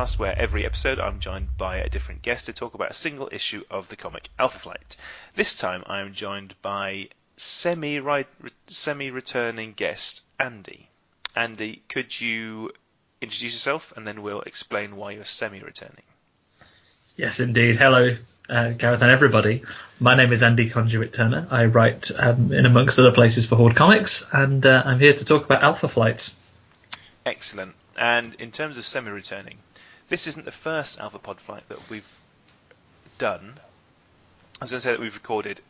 podcast where every episode I'm joined by a different guest to talk about a single issue of the comic Alpha Flight. This time I am joined by semi semi returning guest Andy. Andy, could you introduce yourself and then we'll explain why you're semi returning? Yes, indeed. Hello, uh, Gareth and everybody. My name is Andy Conduit Turner. I write um, in amongst other places for Horde Comics, and uh, I'm here to talk about Alpha Flight. Excellent. And in terms of semi-returning, this isn't the first Alpha Pod flight that we've done. I was going to say that we've recorded.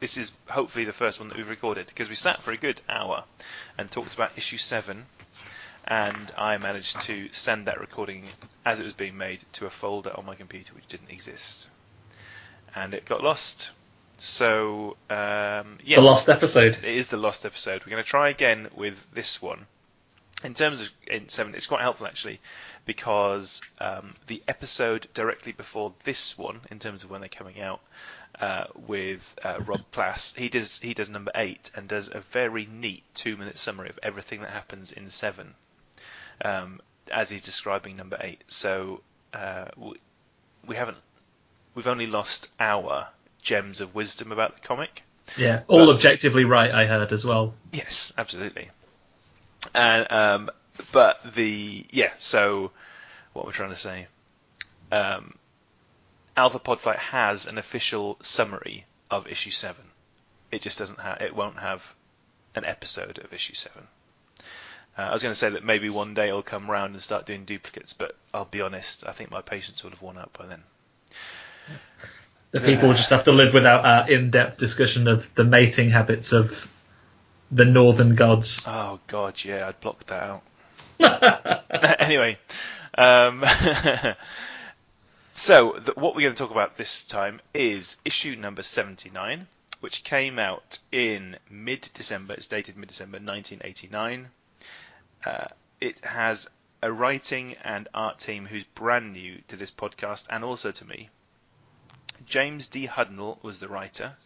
This is hopefully the first one that we've recorded because we sat for a good hour and talked about issue seven, and I managed to send that recording as it was being made to a folder on my computer which didn't exist, and it got lost. So um, yes, The lost episode. it is the lost episode. We're going to try again with this one. In terms of in seven, it's quite helpful actually because um, the episode directly before this one, in terms of when they're coming out, uh, with uh, Rob Plass, he does he does number eight and does a very neat two minute summary of everything that happens in seven, um, as he's describing number eight. So uh, we, we haven't we've only lost our gems of wisdom about the comic. Yeah, all But- objectively right. I heard as well. Yes, absolutely. And um, but the yeah, so what we're trying to say, um, Alpha Podfight has an official summary of issue seven. It just doesn't have. It won't have an episode of issue seven. Uh, I was going to say that maybe one day it'll come round and start doing duplicates, but I'll be honest. I think my patience will have worn out by then. The people will just have to live without our in-depth discussion of the mating habits of the northern gods. Oh God, yeah, I'd blocked that out. anyway, um, so the, what we're going to talk about this time is issue number seventy-nine, which came out in mid-December. It's dated mid-December 1989. Uh, it has a writing and art team who's brand new to this podcast and also to me. James D. Hudnall was the writer.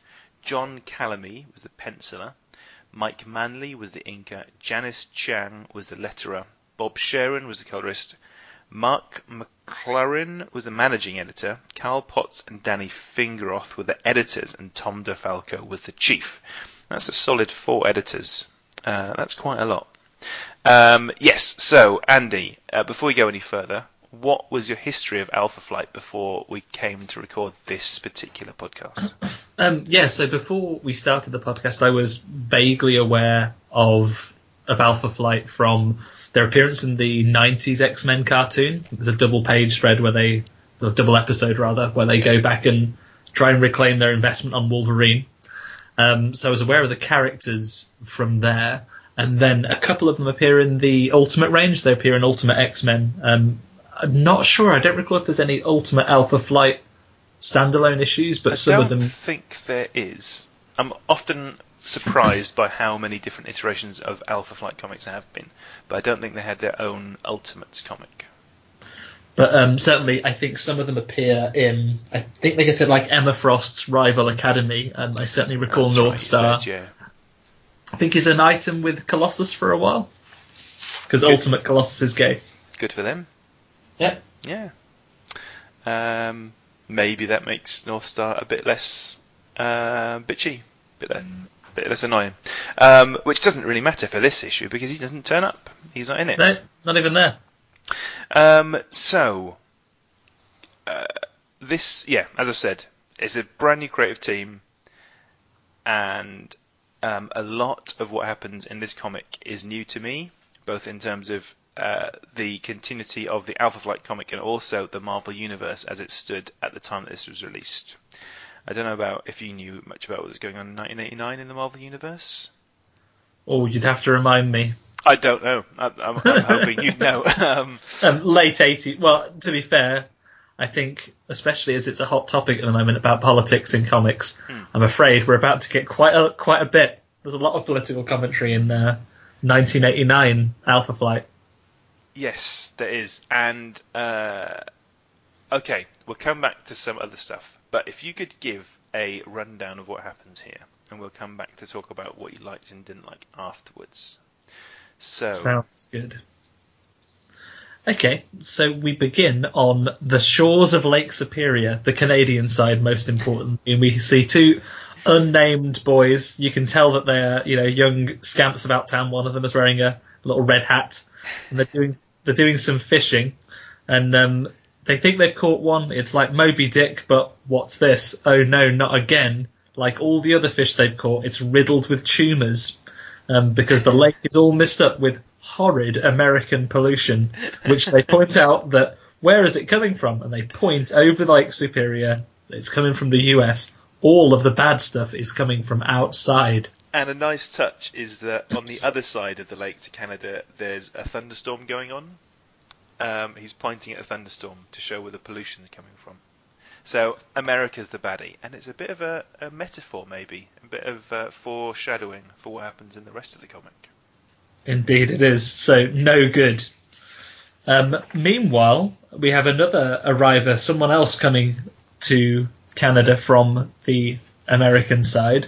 John Calimee was the penciler. Mike Manley was the inker, Janice Chiang was the letterer, Bob Sharen was the colorist, Mark McLaren was the managing editor, Carl Potts and Danny Fingeroth were the editors, and Tom DeFalco was the chief. That's a solid four editors. Uh, that's quite a lot. Um, yes, so Andy, uh, before we go any further, what was your history of Alpha Flight before we came to record this particular podcast? Um, yeah, so before we started the podcast, I was vaguely aware of of Alpha Flight from their appearance in the '90s X-Men cartoon. There's a double page spread where they, a double episode rather, where they go back and try and reclaim their investment on Wolverine. Um, so I was aware of the characters from there, and then a couple of them appear in the Ultimate range. They appear in Ultimate X-Men. Um, I'm not sure. I don't recall if there's any Ultimate Alpha Flight standalone issues, but I some of them think there is. I'm often surprised by how many different iterations of Alpha Flight comics there have been, but I don't think they had their own Ultimates comic. But um, certainly, I think some of them appear in. I think they get to like Emma Frost's rival Academy. Um, I certainly recall That's North right, Star. said, yeah. I think he's an item with Colossus for a while because Ultimate Colossus is gay. Good for them. Yep. Yeah. Um, maybe that makes North Star a bit less uh, bitchy, bit less, bit less annoying. Um, which doesn't really matter for this issue because he doesn't turn up. He's not in it. No, not even there. Um, so, uh, this, yeah, as I've said, it's a brand new creative team, and um, a lot of what happens in this comic is new to me, both in terms of uh, the continuity of the Alpha Flight comic and also the Marvel Universe as it stood at the time that this was released. I don't know about if you knew much about what was going on in 1989 in the Marvel Universe. Oh, you'd have to remind me. I don't know. I, I'm, I'm hoping you'd know. Um, Um, late 80s. Well, to be fair, I think, especially as it's a hot topic at the moment about politics in comics, I'm afraid we're about to get quite a quite a bit. There's a lot of political commentary in uh, 1989 Alpha Flight. Yes, there is. And uh, okay, we'll come back to some other stuff. But if you could give a rundown of what happens here, and we'll come back to talk about what you liked and didn't like afterwards. So, Sounds good. Okay, so we begin on the shores of Lake Superior, the Canadian side, most importantly, and we see two unnamed boys. You can tell that they're, you know, young scamps about town. One of them is wearing a little red hat, and they're doing they're doing some fishing, and um, they think they've caught one. It's like Moby Dick, but what's this? Oh no, not again! Like all the other fish they've caught, it's riddled with tumors, um, because the lake is all mixed up with horrid American pollution, which they point out that where is it coming from? And they point over Lake Superior. It's coming from the US. All of the bad stuff is coming from outside. And a nice touch is that on the other side of the lake to Canada, there's a thunderstorm going on. Um, he's pointing at a thunderstorm to show where the pollution is coming from. So America's the baddie, and it's a bit of a, a metaphor, maybe a bit of uh, foreshadowing for what happens in the rest of the comic. Indeed, it is. So no good. Um, meanwhile, we have another arriver, someone else coming to Canada from the American side.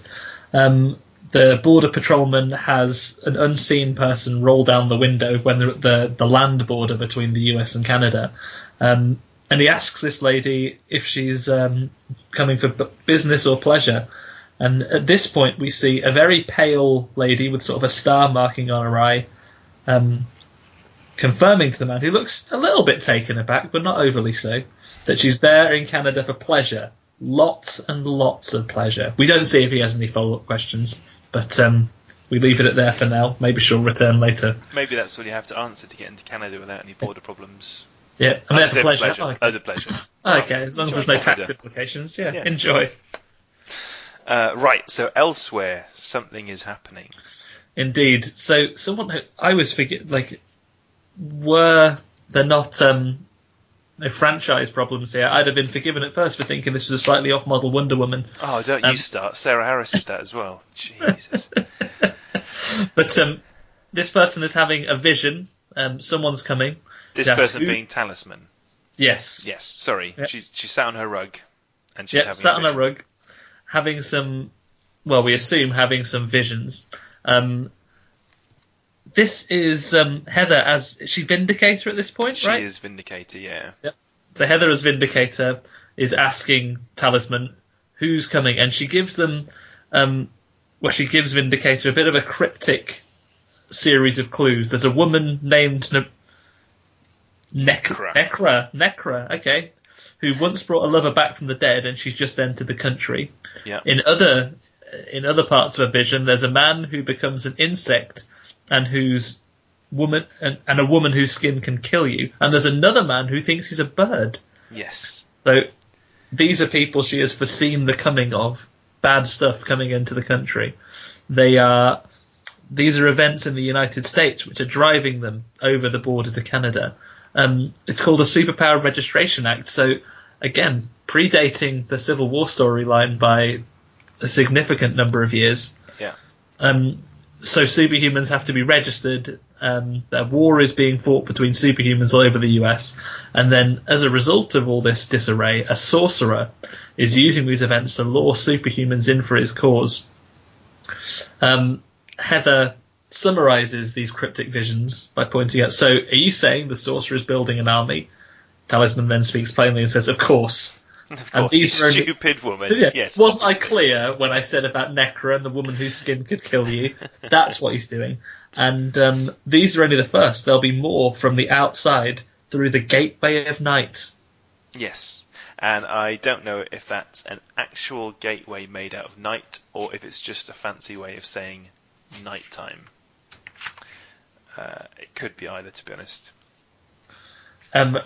Um, the border patrolman has an unseen person roll down the window when they're at the, the land border between the US and Canada. Um, and he asks this lady if she's um, coming for b- business or pleasure. And at this point, we see a very pale lady with sort of a star marking on her eye, um, confirming to the man, who looks a little bit taken aback, but not overly so, that she's there in Canada for pleasure. Lots and lots of pleasure. We don't see if he has any follow up questions, but um, we leave it at there for now. Maybe she'll return later. Maybe that's what you have to answer to get into Canada without any border problems. Yeah, for As a pleasure. pleasure. Oh, okay. A pleasure. Okay, as long as there's no Enjoy tax implications. Yeah, Yeah. enjoy. Uh, right, so elsewhere, something is happening. Indeed. So someone who I was forget like were there not um no franchise problems here, I'd have been forgiven at first for thinking this was a slightly off model Wonder Woman. Oh, don't Um, you start. Sarah Harris did that as well. Jesus. But um this person is having a vision. Um someone's coming. This Yes, person who- being Talisman. Yes. Yes, sorry. Yeah. She's she sat on her rug and she's having sat on vision. rug, having some well, we assume having some visions. Um this is um, Heather as she Vindicator at this point, She right? She is Vindicator, yeah. So Heather as Vindicator is asking Talisman who's coming, and she gives them, um, well, she gives Vindicator a bit of a cryptic series of clues. There's a woman named ne- Necra. Necra, Necra, okay, who once brought a lover back from the dead, and she's just entered the country. Yeah. In other, in other parts of her vision, there's a man who becomes an insect, and whose woman and, and a woman whose skin can kill you, and there's another man who thinks he's a bird. Yes. So these are people she has foreseen the coming of bad stuff coming into the country. They are these are events in the United States which are driving them over the border to Canada. Um, it's called a Superpower Registration Act. So again, predating the Civil War storyline by a significant number of years. Yeah. Um, so superhumans have to be registered. Um, a war is being fought between superhumans all over the US, and then as a result of all this disarray, a sorcerer is using these events to lure superhumans in for his cause. Um, Heather summarizes these cryptic visions by pointing out. So, are you saying the sorcerer is building an army? Talisman then speaks plainly and says, "Of course." Of And course, these are only- stupid woman. Yeah. Yes. Wasn't I clear when I said about Necra and the woman whose skin could kill you? That's what he's doing. And um, these are only the first. There'll be more from the outside through the gateway of night. Yes. And I don't know if that's an actual gateway made out of night or if it's just a fancy way of saying nighttime. Uh, it could be either, to be honest. Um,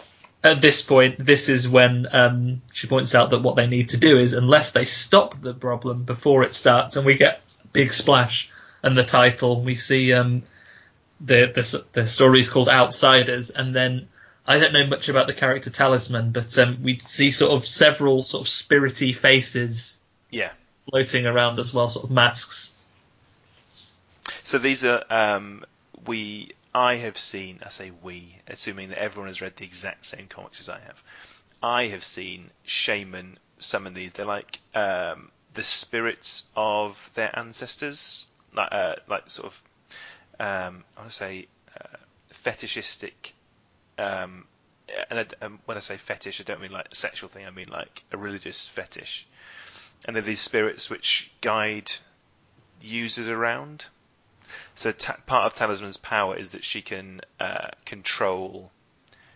at this point, this is when um, she points out that what they need to do is, unless they stop the problem before it starts, and we get a big splash and the title, we see um, the, the the story is called Outsiders, and then I don't know much about the character Talisman, but um, we see sort of several sort of spirity faces Yeah. floating around as well, sort of masks. So these are um, we. I have seen. I say we, assuming that everyone has read the exact same comics as I have. I have seen shaman summon these. They're like um, the spirits of their ancestors, like uh, like sort of um, I want to say uh, fetishistic Um, and I, when I say fetish, I don't mean like a sexual thing. I mean like a religious fetish. And they're these spirits which guide users around. So ta- part of Talisman's power is that she can uh, control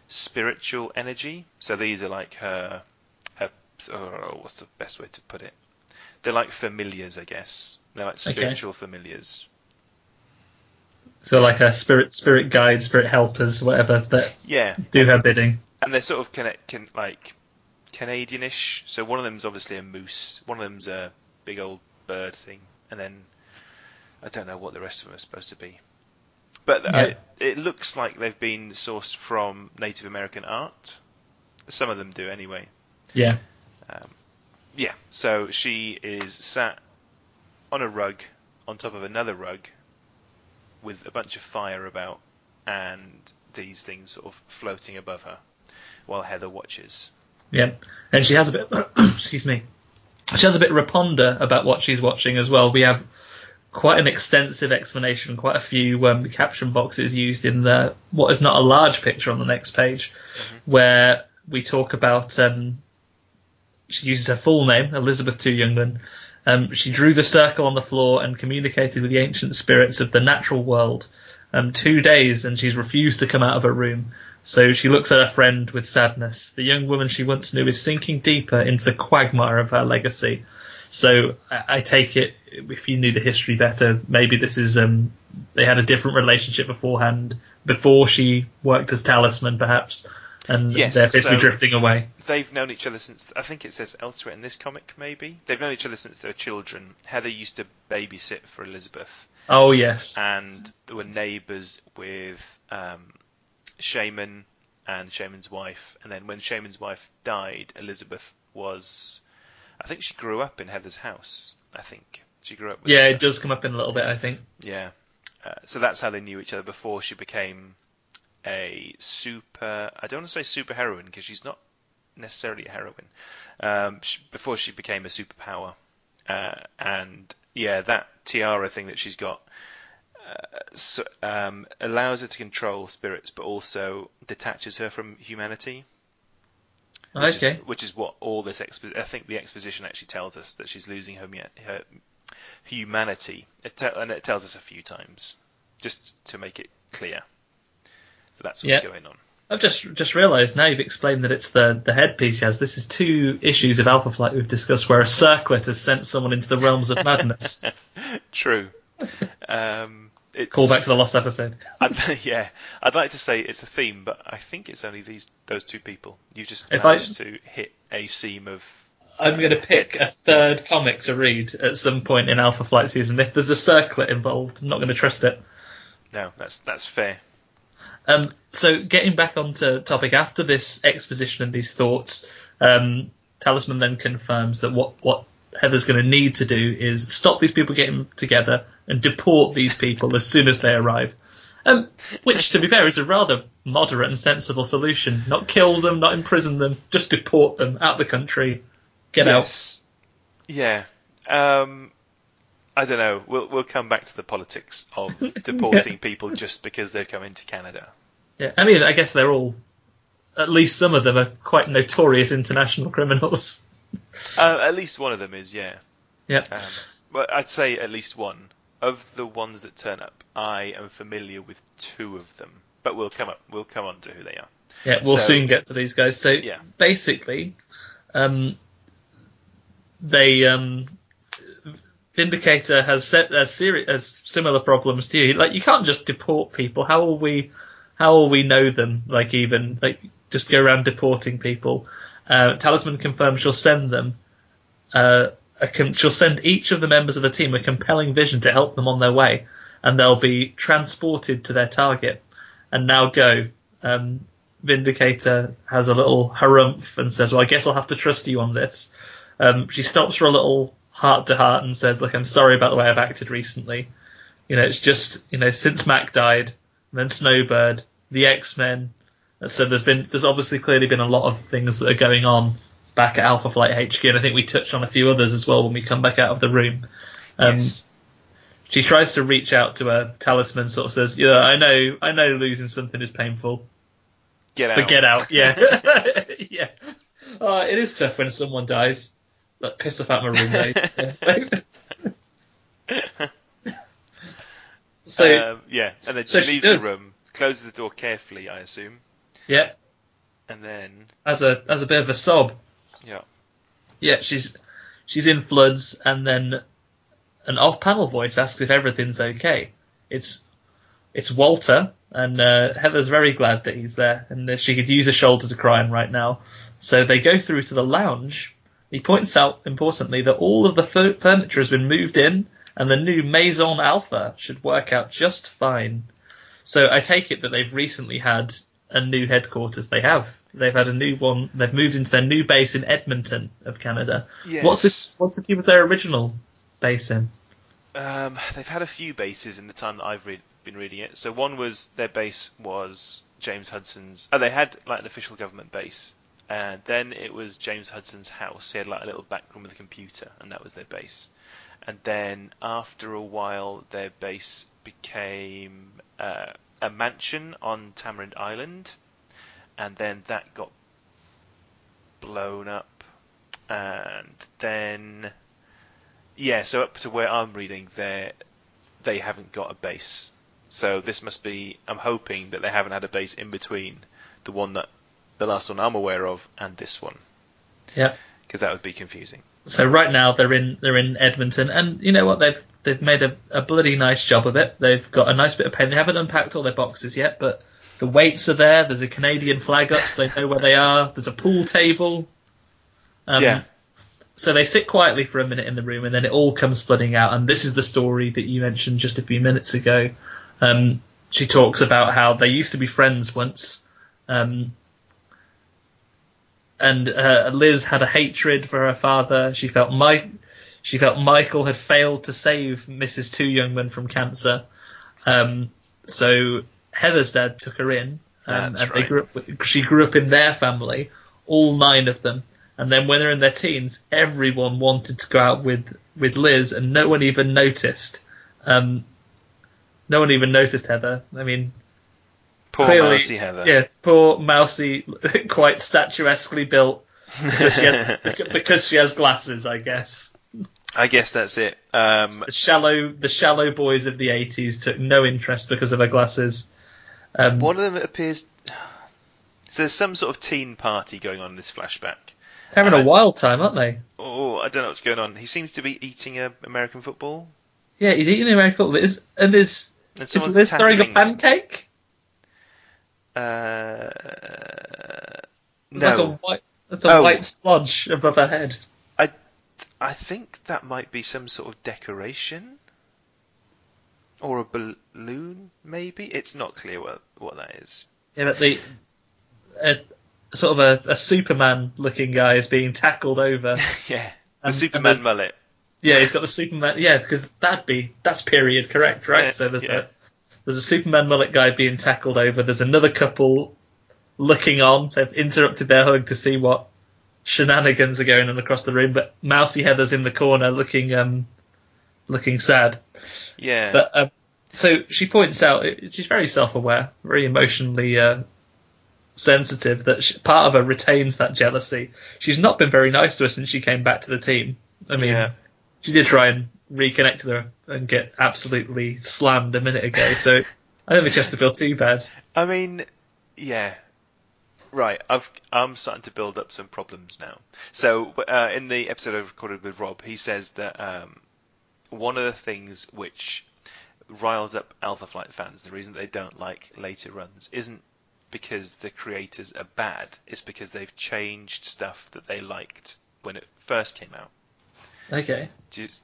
spiritual energy. So these are like her, her oh, what's the best way to put it? They're like familiars, I guess. They're like Okay. spiritual familiars. So like a spirit, spirit guides, spirit helpers, whatever that Yeah, do her bidding. and they're sort of connect, can, like Canadianish. So one of them's obviously a moose. One of them's a big old bird thing, and then I don't know what the rest of them are supposed to be. But Yeah. I, it looks like they've been sourced from Native American art. Some of them do, anyway. Yeah. Um, yeah, so she is sat on a rug on top of another rug with a bunch of fire about and these things sort of floating above her while Heather watches. Yeah, and she has a bit. excuse me. She has a bit of a ponder about what she's watching as well. We have quite an extensive explanation, quite a few um, caption boxes used in the what is not a large picture on the next page, where we talk about. Um, she uses her full name, Elizabeth Twoyoungmen. Um, she drew the circle on the floor and communicated with the ancient spirits of the natural world. Um, two days, and she's refused to come out of her room. So she looks at her friend with sadness. The young woman she once knew is sinking deeper into the quagmire of her legacy. So I, I take it, if you knew the history better, maybe this is um, they had a different relationship beforehand, before she worked as talisman, perhaps, and Yes, they're basically so- drifting away. They've known each other since, I think it says elsewhere in this comic, maybe. They've known each other since they were children. Heather used to babysit for Elizabeth Oh yes, and they were neighbours with um, Shaman and Shaman's wife. And then when Shaman's wife died, Elizabeth was, I think she grew up in Heather's house. I think she grew up. With yeah, Heather. it does come up in a little bit, I think. Yeah. Uh, so that's how they knew each other before she became a super. I don't want to say super heroine because she's not necessarily a heroine. Um, sh before she became a superpower, uh, and yeah, that tiara thing that she's got uh, so, um, allows her to control spirits, but also detaches her from humanity. Which Okay. Is, which is what all this expo- I think the exposition actually tells us that she's losing her, her humanity. It te- and it tells us a few times, just to make it clear that that's what's Yeah. going on. I've just just realised now you've explained that it's the the headpiece she has. This is two issues of Alpha Flight we've discussed where a circlet has sent someone into the realms of madness. True. Um, it's, Call back to the last episode. I'd, yeah, I'd like to say it's a theme, but I think it's only these those two people. You just If I- managed to hit a seam of. I'm going to pick a third comic to read at some point in Alpha Flight season. If there's a circlet involved, I'm not going to trust it. No, that's that's fair. Um, so getting back onto topic after this exposition and these thoughts, um, Talisman then confirms that what what Heather's going to need to do is stop these people getting together and deport these people as soon as they arrive. Um, which, to be fair, is a rather moderate and sensible solution. Not kill them, not imprison them, just deport them out of the country. Get out. Yes. Yeah. Um, I don't know. We'll we'll come back to the politics of deporting people just because they've come into Canada. Yeah, I mean, I guess they're all, at least some of them are quite notorious international criminals. Uh, at least one of them is, yeah. Yeah. Um, well, I'd say at least one of the ones that turn up. I am familiar with two of them, but we'll come up. We'll come on to who they are. Yeah, we'll So- soon get to these guys. So Yeah. basically, um, they um, Vindicator has set as seri- as similar problems to you. Like you can't just deport people. How will we? How will we know them? Like even like just go around deporting people. Uh, Talisman confirms she'll send them. Uh, com- she'll send each of the members of the team a compelling vision to help them on their way, and they'll be transported to their target. And now go. Um, Vindicator has a little harumph and says, "Well, I guess I'll have to trust you on this." Um, she stops for a little heart to heart and says, "Look, I'm sorry about the way I've acted recently. You know, it's just you know since Mac died, then Snowbird, the X Men. So there's been there's obviously clearly been a lot of things that are going on back at Alpha Flight HQ, and I think we touched on a few others as well when we come back out of the room. Um, yes. She tries to reach out to her talisman, sort of says, "Yeah, I know, I know, losing something is painful." Get out. But get out, yeah, yeah. Uh, it is tough when someone dies. Like piss off at my roommate. So um, yeah, and then so she leaves the room, closes the door carefully, I assume, yeah, and then as a as a bit of a sob. yeah, Yeah, she's she's in floods, and then an off-panel voice asks if everything's okay. It's it's Walter, and uh, Heather's very glad that he's there, and uh, she could use a shoulder to cry on right now. So they go through to the lounge. He points out, importantly, that all of the fu- furniture has been moved in, and the new Maison Alpha should work out just fine. So I take it that they've recently had a new headquarters. They have. They've had a new one. They've moved into their new base in Edmonton of Canada. yes. What's it? What's the team of their original base in? Um, they've had a few bases in the time that I've read, been reading it. So one was their base was James Hudson's. Oh, they had like an official government base, and then it was James Hudson's house. He had like a little back room with a computer, and that was their base. And then after a while, their base became uh, a mansion on Tamarind Island, and then that got blown up, and then yeah, so up to where I'm reading, they they haven't got a base. So this must be. I'm hoping that they haven't had a base in between the one that the last one I'm aware of and this one, Yeah. because that would be confusing. So right now they're in they're in Edmonton, and you know what they've they've made a, a bloody nice job of it. They've got a nice bit of paint. They haven't unpacked all their boxes yet, but the weights are there. There's a Canadian flag up, so they know where they are. There's a pool table. Um, Yeah. So they sit quietly for a minute in the room, and then it all comes flooding out. And this is the story that you mentioned just a few minutes ago. Um, she talks about how they used to be friends once, um, and uh, Liz had a hatred for her father. She felt Mike, she felt Michael had failed to save Mrs. Twoyoungmen from cancer. Um, so Heather's dad took her in, um, and they right. grew up. She grew up in their family, all nine of them. And then when they're in their teens, everyone wanted to go out with with Liz, and no one even noticed. Um, no one even noticed Heather. I mean, Poor Clearly- Mousy Heather. yeah, poor Mousy, quite statuesquely built because she has, because she has glasses, I guess. I guess that's it. Um, The shallow, the shallow boys of the '80s took no interest because of her glasses. Um, one of them appears. So there's some sort of teen party going on in this flashback. having a uh, wild time, aren't they? Oh, I don't know what's going on. He seems to be eating a American football. Yeah, he's eating American football. Is, and is And is Liz throwing a pancake? Uh, It's no, like a white, it's a Oh. white splodge above her head. I, think that might be some sort of decoration, or a balloon. Maybe it's not clear what what that is. Yeah, but the a, sort of a, a Superman-looking guy is being tackled over. yeah, the And- Superman mullet. Yeah, he's got the Superman. Yeah, because that'd be that's period correct, right? Yeah, so there's yeah. a there's a Superman mullet guy being tackled over. There's another couple looking on. They've interrupted their hug to see what shenanigans are going on across the room. But Mousy Heather's in the corner looking um looking sad. Yeah, But um, so she points out she's very self-aware, very emotionally uh, sensitive. That she, part of her retains that jealousy. She's not been very nice to her since she came back to the team. I mean, yeah. she did try and reconnect with her and get absolutely slammed a minute ago. So I don't think she has to feel too bad. I mean, yeah. Right, I've, I'm starting to build up some problems now. So, uh, in the episode I recorded with Rob, he says that um, one of the things which riles up Alpha Flight fans, the reason they don't like later runs, isn't because the creators are bad. It's because they've changed stuff that they liked when it first came out. Okay.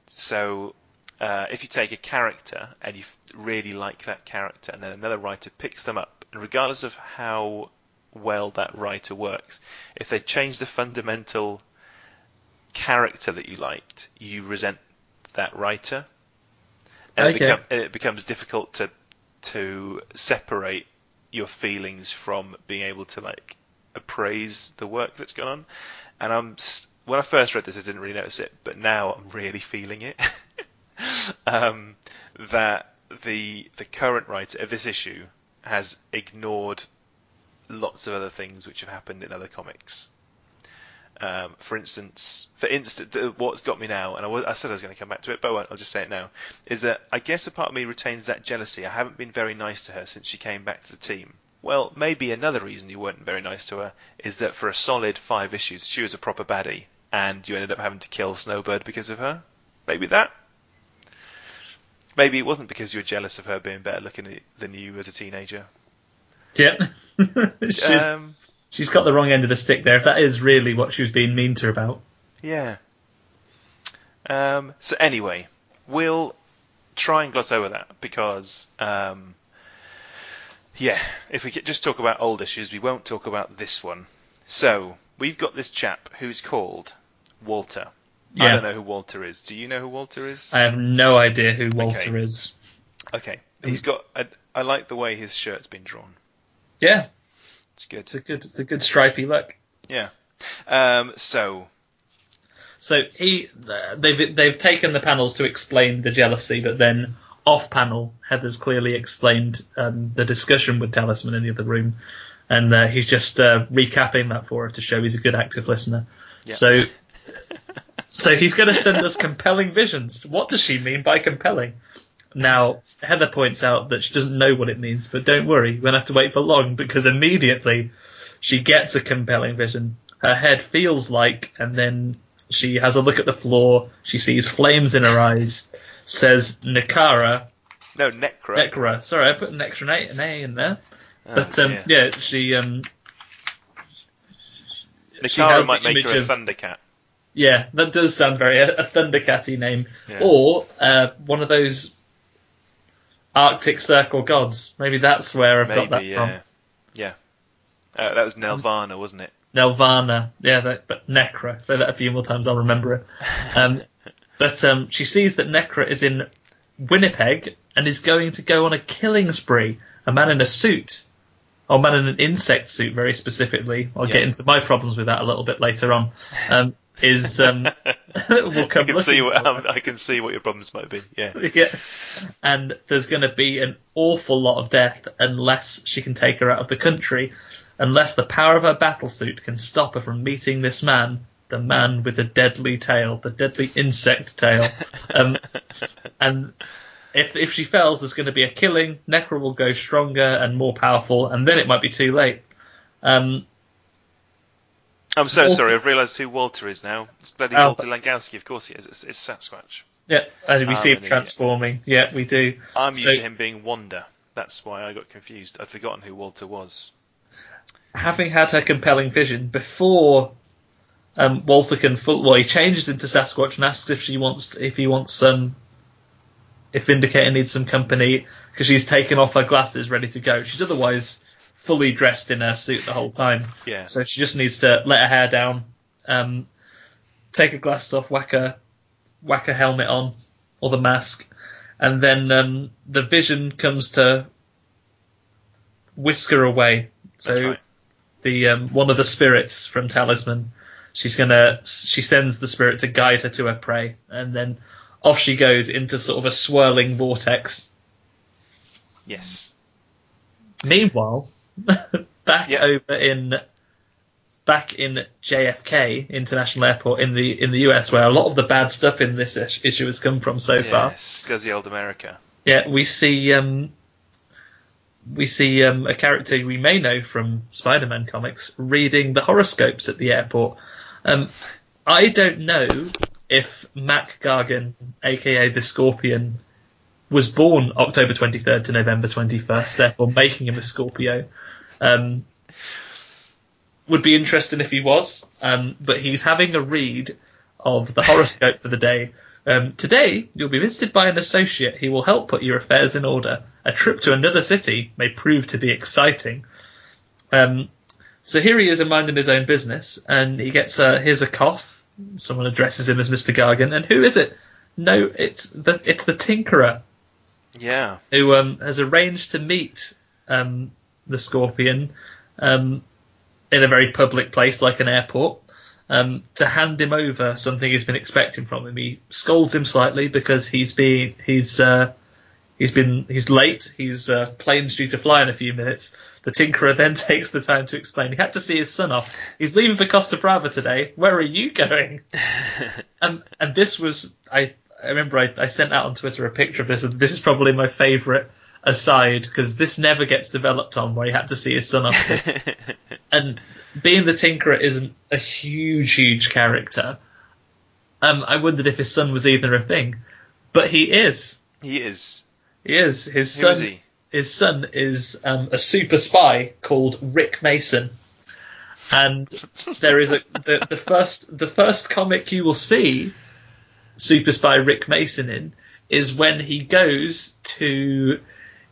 So, uh, if you take a character and you really like that character, and then another writer picks them up, and regardless of how well that writer works, if they change the fundamental character that you liked, you resent that writer, and it, become, it becomes difficult to to separate your feelings from being able to like appraise the work that's gone on. And I'm when I first read this, I didn't really notice it, but now I'm really feeling it. um, that the the current writer of this issue has ignored lots of other things which have happened in other comics. Um, for instance, for instance, what's got me now, and I, was, I said I was going to come back to it, but I won't, I'll just say it now, is that I guess a part of me retains that jealousy. I haven't been very nice to her since she came back to the team. Well, maybe another reason you weren't very nice to her is that for a solid five issues, she was a proper baddie, and you ended up having to kill Snowbird because of her. Maybe that. Maybe it wasn't because you were jealous of her being better looking than you as a teenager. Yeah. she's, um, she's got the wrong end of the stick there, if that is really what she was being mean to her about. Yeah. Um, so anyway, we'll try and gloss over that because, um, yeah, if we just talk about old issues, we won't talk about this one. So we've got this chap who's called Walter. Yeah. I don't know who Walter is. Do you know who Walter is? I have no idea who Walter okay. is. Okay, he's got. A, I like the way his shirt's been drawn. Yeah, it's good. It's a good. It's a good stripy look. Yeah. Um, so. So he, they've they've taken the panels to explain the jealousy, but then off panel, Heather's clearly explained um, the discussion with Talisman in the other room, and uh, he's just uh, recapping that for her to show he's a good active listener. Yep. So so he's going to send us compelling visions. What does she mean by compelling? Now, Heather points out that she doesn't know what it means, but don't worry, we won't have to wait for long because immediately she gets a compelling vision. Her head feels like, and then she has a look at the floor. She sees flames in her eyes. Says Nekara. No, Necra. Necra. Sorry, I put an extra A, an a in there. Oh, but um, yeah, she um. Nekara might make her a of, Thundercat. Yeah, that does sound very a, a Thundercatty name, yeah. or uh, one of those Arctic Circle gods. Maybe that's where I've Maybe, got that yeah. from. Yeah, uh, that was Nelvana, wasn't it? Nelvana, yeah, that, but Necra. Say that a few more times, I'll remember it. Um, but um, she sees that Necra is in Winnipeg and is going to go on a killing spree. A man in a suit, or a man in an insect suit, very specifically. I'll yeah. get into my problems with that a little bit later on. Um, is um, will come. I can see what um, I can see what your problems might be. Yeah, yeah. And there's going to be an awful lot of death unless she can take her out of the country, unless the power of her battle suit can stop her from meeting this man, the man with the deadly tail, the deadly insect tail. Um, and if if she fails, there's going to be a killing. Necra will go stronger and more powerful, and then it might be too late. Um, I'm so Walter. sorry. I've realised who Walter is now. It's bloody oh. Walter Langowski. Of course he is. It's, it's Sasquatch. Yeah, and we see him transforming. Yeah, we do. I'm so, used to him being Wanda. That's why I got confused. I'd forgotten who Walter was. Having had her compelling vision before um, Walter can full, well, he changes into Sasquatch and asks if she wants if he wants some um, if Vindicator needs some company because she's taken off her glasses, ready to go. She's otherwise fully dressed in her suit the whole time. Yeah. So she just needs to let her hair down, um, take her glasses off, whack her, whack her helmet on, or the mask, and then um, the vision comes to whisk her away. So right. the um, one of the spirits from Talisman, she's gonna she sends the spirit to guide her to her prey, and then off she goes into sort of a swirling vortex. Yes. Meanwhile, back yeah. over in back in JFK International Airport in the in the US, where a lot of the bad stuff in this issue has come from so yes, far. Yes, Scuzzy old America. Yeah, we see um, we see um, a character we may know from Spider-Man comics reading the horoscopes at the airport. Um, I don't know if Mac Gargan, aka the Scorpion, was born October 23rd to November 21st, therefore making him a Scorpio. Um, would be interesting if he was, um, but he's having a read of the horoscope for the day. Um, today, you'll be visited by an associate. He will help put your affairs in order. A trip to another city may prove to be exciting. Um, so here he is minding his own business, and he gets a here's a cough. Someone addresses him as Mr. Gargan, and who is it? No, it's the it's the Tinkerer. Yeah. Who um, has arranged to meet um, the Scorpion um, in a very public place like an airport um, to hand him over something he's been expecting from him. He scolds him slightly because he's being he's uh, He's been he's late. He's uh, plane's due to fly in a few minutes. The Tinkerer then takes the time to explain. He had to see his son off. He's leaving for Costa Brava today. Where are you going? and and this was I I remember I, I sent out on Twitter a picture of this. And this is probably my favourite aside because this never gets developed on where he had to see his son up to. and being the Tinkerer isn't a huge huge character. Um, I wondered if his son was even a thing, but he is. He is. He is. His Who son. is? His son is um, a super spy called Rick Mason, and there is a the, the first the first comic you will see super spy Rick Mason in is when he goes to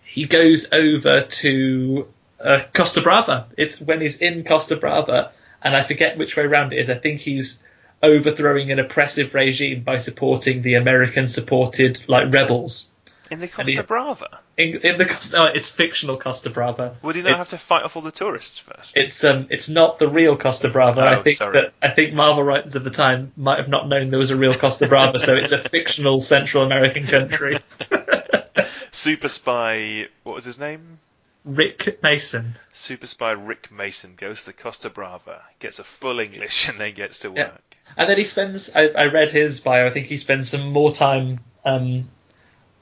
he goes over to uh, Costa Brava. It's when he's in Costa Brava, and I forget which way around it is. I think he's overthrowing an oppressive regime by supporting the American supported like rebels. In the And he- Costa Brava. In, in the Costa, oh, it's fictional Costa Brava. Would he not it's, have to fight off all the tourists first? It's um, it's not the real Costa Brava. I Oh, think sorry. that I think Marvel writers at the time might have not known there was a real Costa Brava, so it's a fictional Central American country. Super spy. What was his name? Rick Mason. Super spy Rick Mason goes to Costa Brava, gets a full English, and then gets to work. Yeah. And then he spends. I, I read his bio. I think he spends some more time um,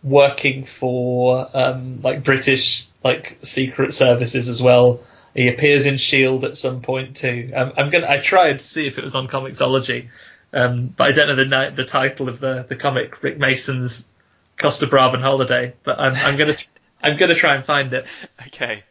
working for um, like British like secret services as well. He appears in Shield at some point too. Um, I'm gonna. I tried to see if it was on Comixology, um, but I don't know the the title of the the comic. Rick Mason's Costa Bravan Holiday. But I'm, I'm gonna. I'm gonna try and find it Okay.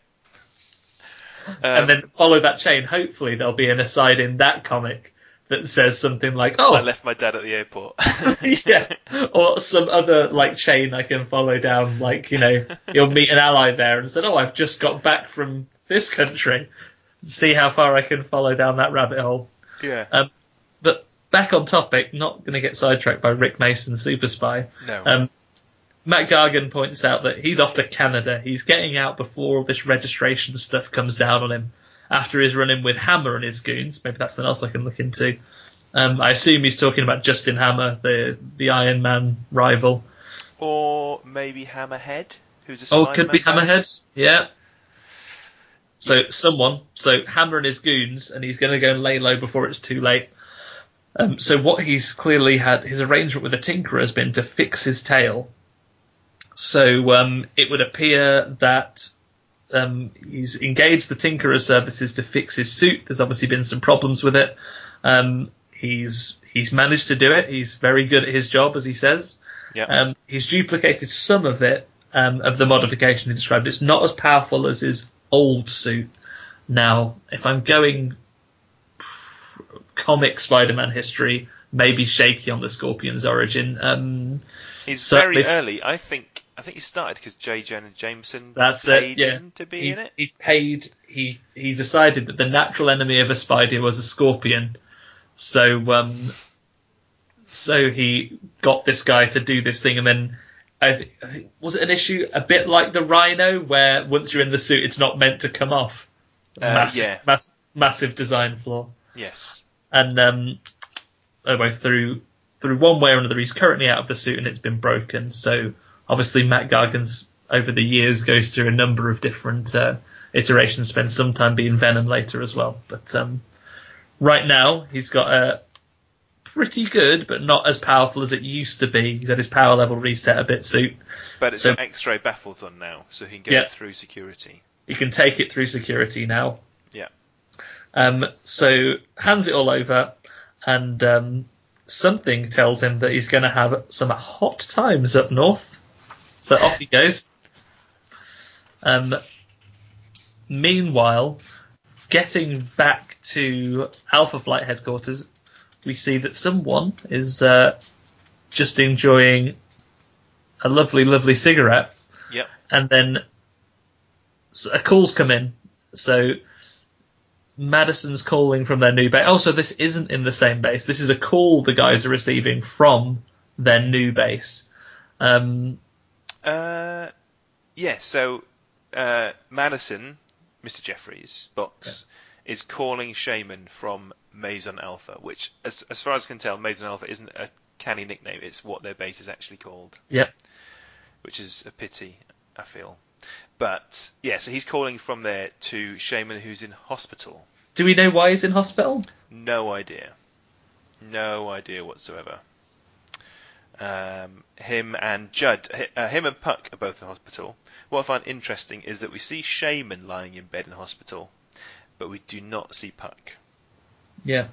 and Um, then follow that chain. Hopefully, there'll be an aside in that comic that says something like, "Oh, I left my dad at the airport. yeah, or some other like chain I can follow down. Like you know, you'll meet an ally there and said, "Oh, I've just got back from this country." See how far I can follow down that rabbit hole. yeah. Um, but back on topic, not going to get sidetracked by Rick Mason, Super Spy. no. Um, Matt Gargan points out that he's off to Canada. He's getting out before all this registration stuff comes down on him. After his run in with Hammer and his goons, maybe that's something else I can look into. Um, I assume he's talking about Justin Hammer, the the Iron Man rival. or maybe Hammerhead, who's a Oh, could be. Hammerhead. Yeah. So someone, so Hammer and his goons, and he's going to go and lay low before it's too late. Um, so what he's clearly had, his arrangement with the Tinkerer has been to fix his tail. So um, it would appear that um, he's engaged the Tinkerer services to fix his suit. There's obviously been some problems with it. Um, he's he's managed to do it. He's very good at his job, as he says. Yeah. Um, he's duplicated some of it, um, of the modification he described. It's not as powerful as his old suit. Now, if I'm going comic Spider-Man history, maybe shaky on the Scorpion's origin. Um, He's very early. I think. I think he started because J. Jonah Jameson That's paid it. Yeah, him to be he, in it. he paid. He he decided that the natural enemy of a spider was a scorpion, so um, so he got this guy to do this thing, and then I, think was it an issue a bit like the Rhino, where once you're in the suit, it's not meant to come off. Uh, massive, yeah. mass, massive design flaw, Yes. and um, anyway, through through one way or another, he's currently out of the suit, and it's been broken. So obviously, Matt Gargan's over the years goes through a number of different uh, iterations, spends some time being Venom later as well. But um, right now, he's got a pretty good, but not as powerful as it used to be. He's had his power level reset a bit suit. But it's So- got X-ray baffles on now, so he can go Yeah. through security. He can take it through security now. Yeah. Um, so hands it all over, and um, something tells him that he's going to have some hot times up north. So off he goes. Um, meanwhile, getting back to Alpha Flight headquarters, we see that someone is uh, just enjoying a lovely, lovely cigarette Yep. and then a call's come in. So Madison's calling from their new base. Oh, so this isn't in the same base. This is a call the guys are receiving from their new base. Um, Uh, yeah. So uh, Madison, Mr. Jeffries, box, is calling Shaman from Maison Alpha, which, as as far as I can tell, Maison Alpha isn't a canny nickname. It's what their base is actually called. Yep. which is a pity, I feel. But yeah, so he's calling from there to Shaman, who's in hospital. Do we know why he's in hospital? No idea. No idea whatsoever. Um, him and Judd, uh, him and Puck are both in hospital. What I find interesting is that we see Shaman lying in bed in hospital, but we do not see Puck. Yeah.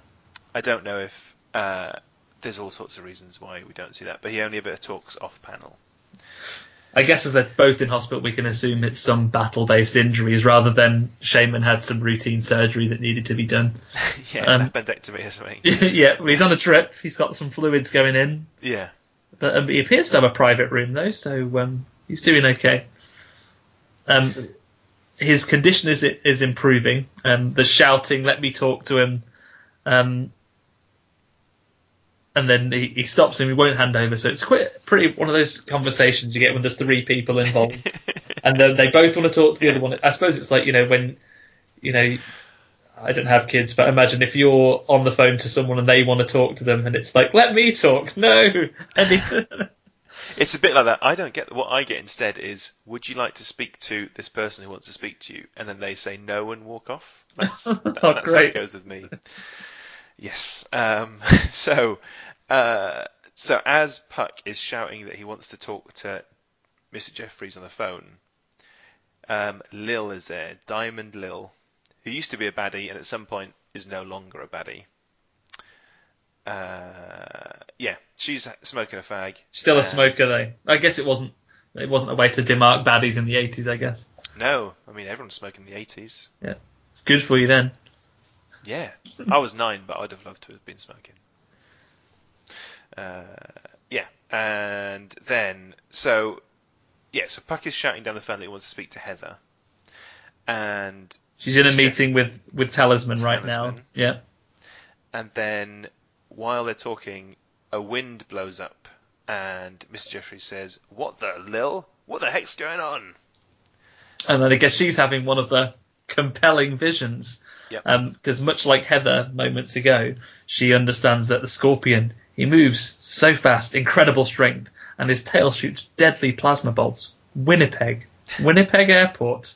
I don't know if uh, there's all sorts of reasons why we don't see that, but he only ever talks off panel. I guess as they're both in hospital, we can assume it's some battle-based injuries rather than Shaman had some routine surgery that needed to be done. yeah, Um, appendectomy or something. yeah, he's on a trip. He's got some fluids going in, Yeah. But um, he appears to have a private room though, so um, he's doing okay. Um, his condition is is improving. Um, the shouting, "Let me talk to him," um, and then he, he stops him. He won't hand over. So it's quite pretty one of those conversations you get when there's three people involved, and then they both want to talk to the other one. I suppose it's like you know when you know. I don't have kids, but imagine if you're on the phone to someone and they want to talk to them, and it's like, "Let me talk." No, I need to. It's a bit like that. I don't get what I get instead is, would you like to speak to this person who wants to speak to you? And then they say no and walk off. That's, that- Oh, that's how it goes with me. Yes. Um, so, uh, so as Puck is shouting that he wants to talk to Mr. Jeffries on the phone, um, Lil is there, Diamond Lil, who used to be a baddie and at some point is no longer a baddie. Uh, yeah, she's smoking a fag. Still a Um, smoker though. I guess it wasn't. It wasn't a way to demark baddies in the 80s. I guess No, I mean everyone's smoking in the eighties. Yeah, it's good for you then. Yeah, I was nine, but I'd have loved to have been smoking. Uh, yeah, and then so yeah, so Puck is shouting down the phone that he wants to speak to Heather, and She's in a meeting with with Talisman right now. Yeah. and then while they're talking, a wind blows up, and Mr. Jeffries says, "What the lil? What the heck's going on?" And then I guess she's having one of the compelling visions. Yep. Um, because much like Heather moments ago, she understands that the scorpion he moves so fast, incredible strength, and his tail shoots deadly plasma bolts. Winnipeg, Winnipeg Airport.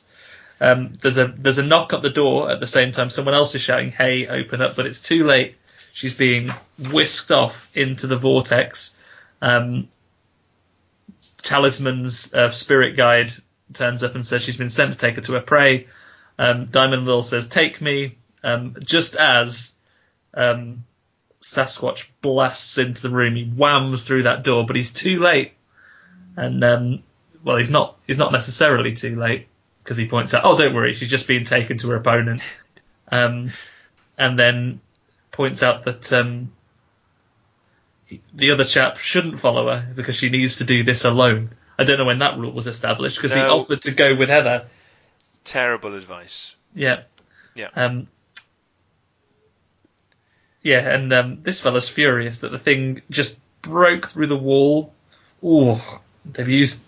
Um, there's a there's a knock at the door at the same time. Someone else is shouting, "Hey, open up!" But it's too late. She's being whisked off into the vortex. Um, Talisman's uh, spirit guide turns up and says she's been sent to take her to her prey. Um, Diamond Lil says, "Take me." Um, just as um, Sasquatch blasts into the room, he whams through that door, but he's too late. And um, well, he's not. He's not necessarily too late because he points out, "Oh, don't worry, she's just being taken to her opponent." Um, and then points out that um, the other chap shouldn't follow her because she needs to do this alone. I don't know when that rule was established because he offered to go with Heather. Terrible advice. Yeah. Yeah. Um, yeah, and um, this fella's furious that the thing just broke through the wall. Ooh, they've used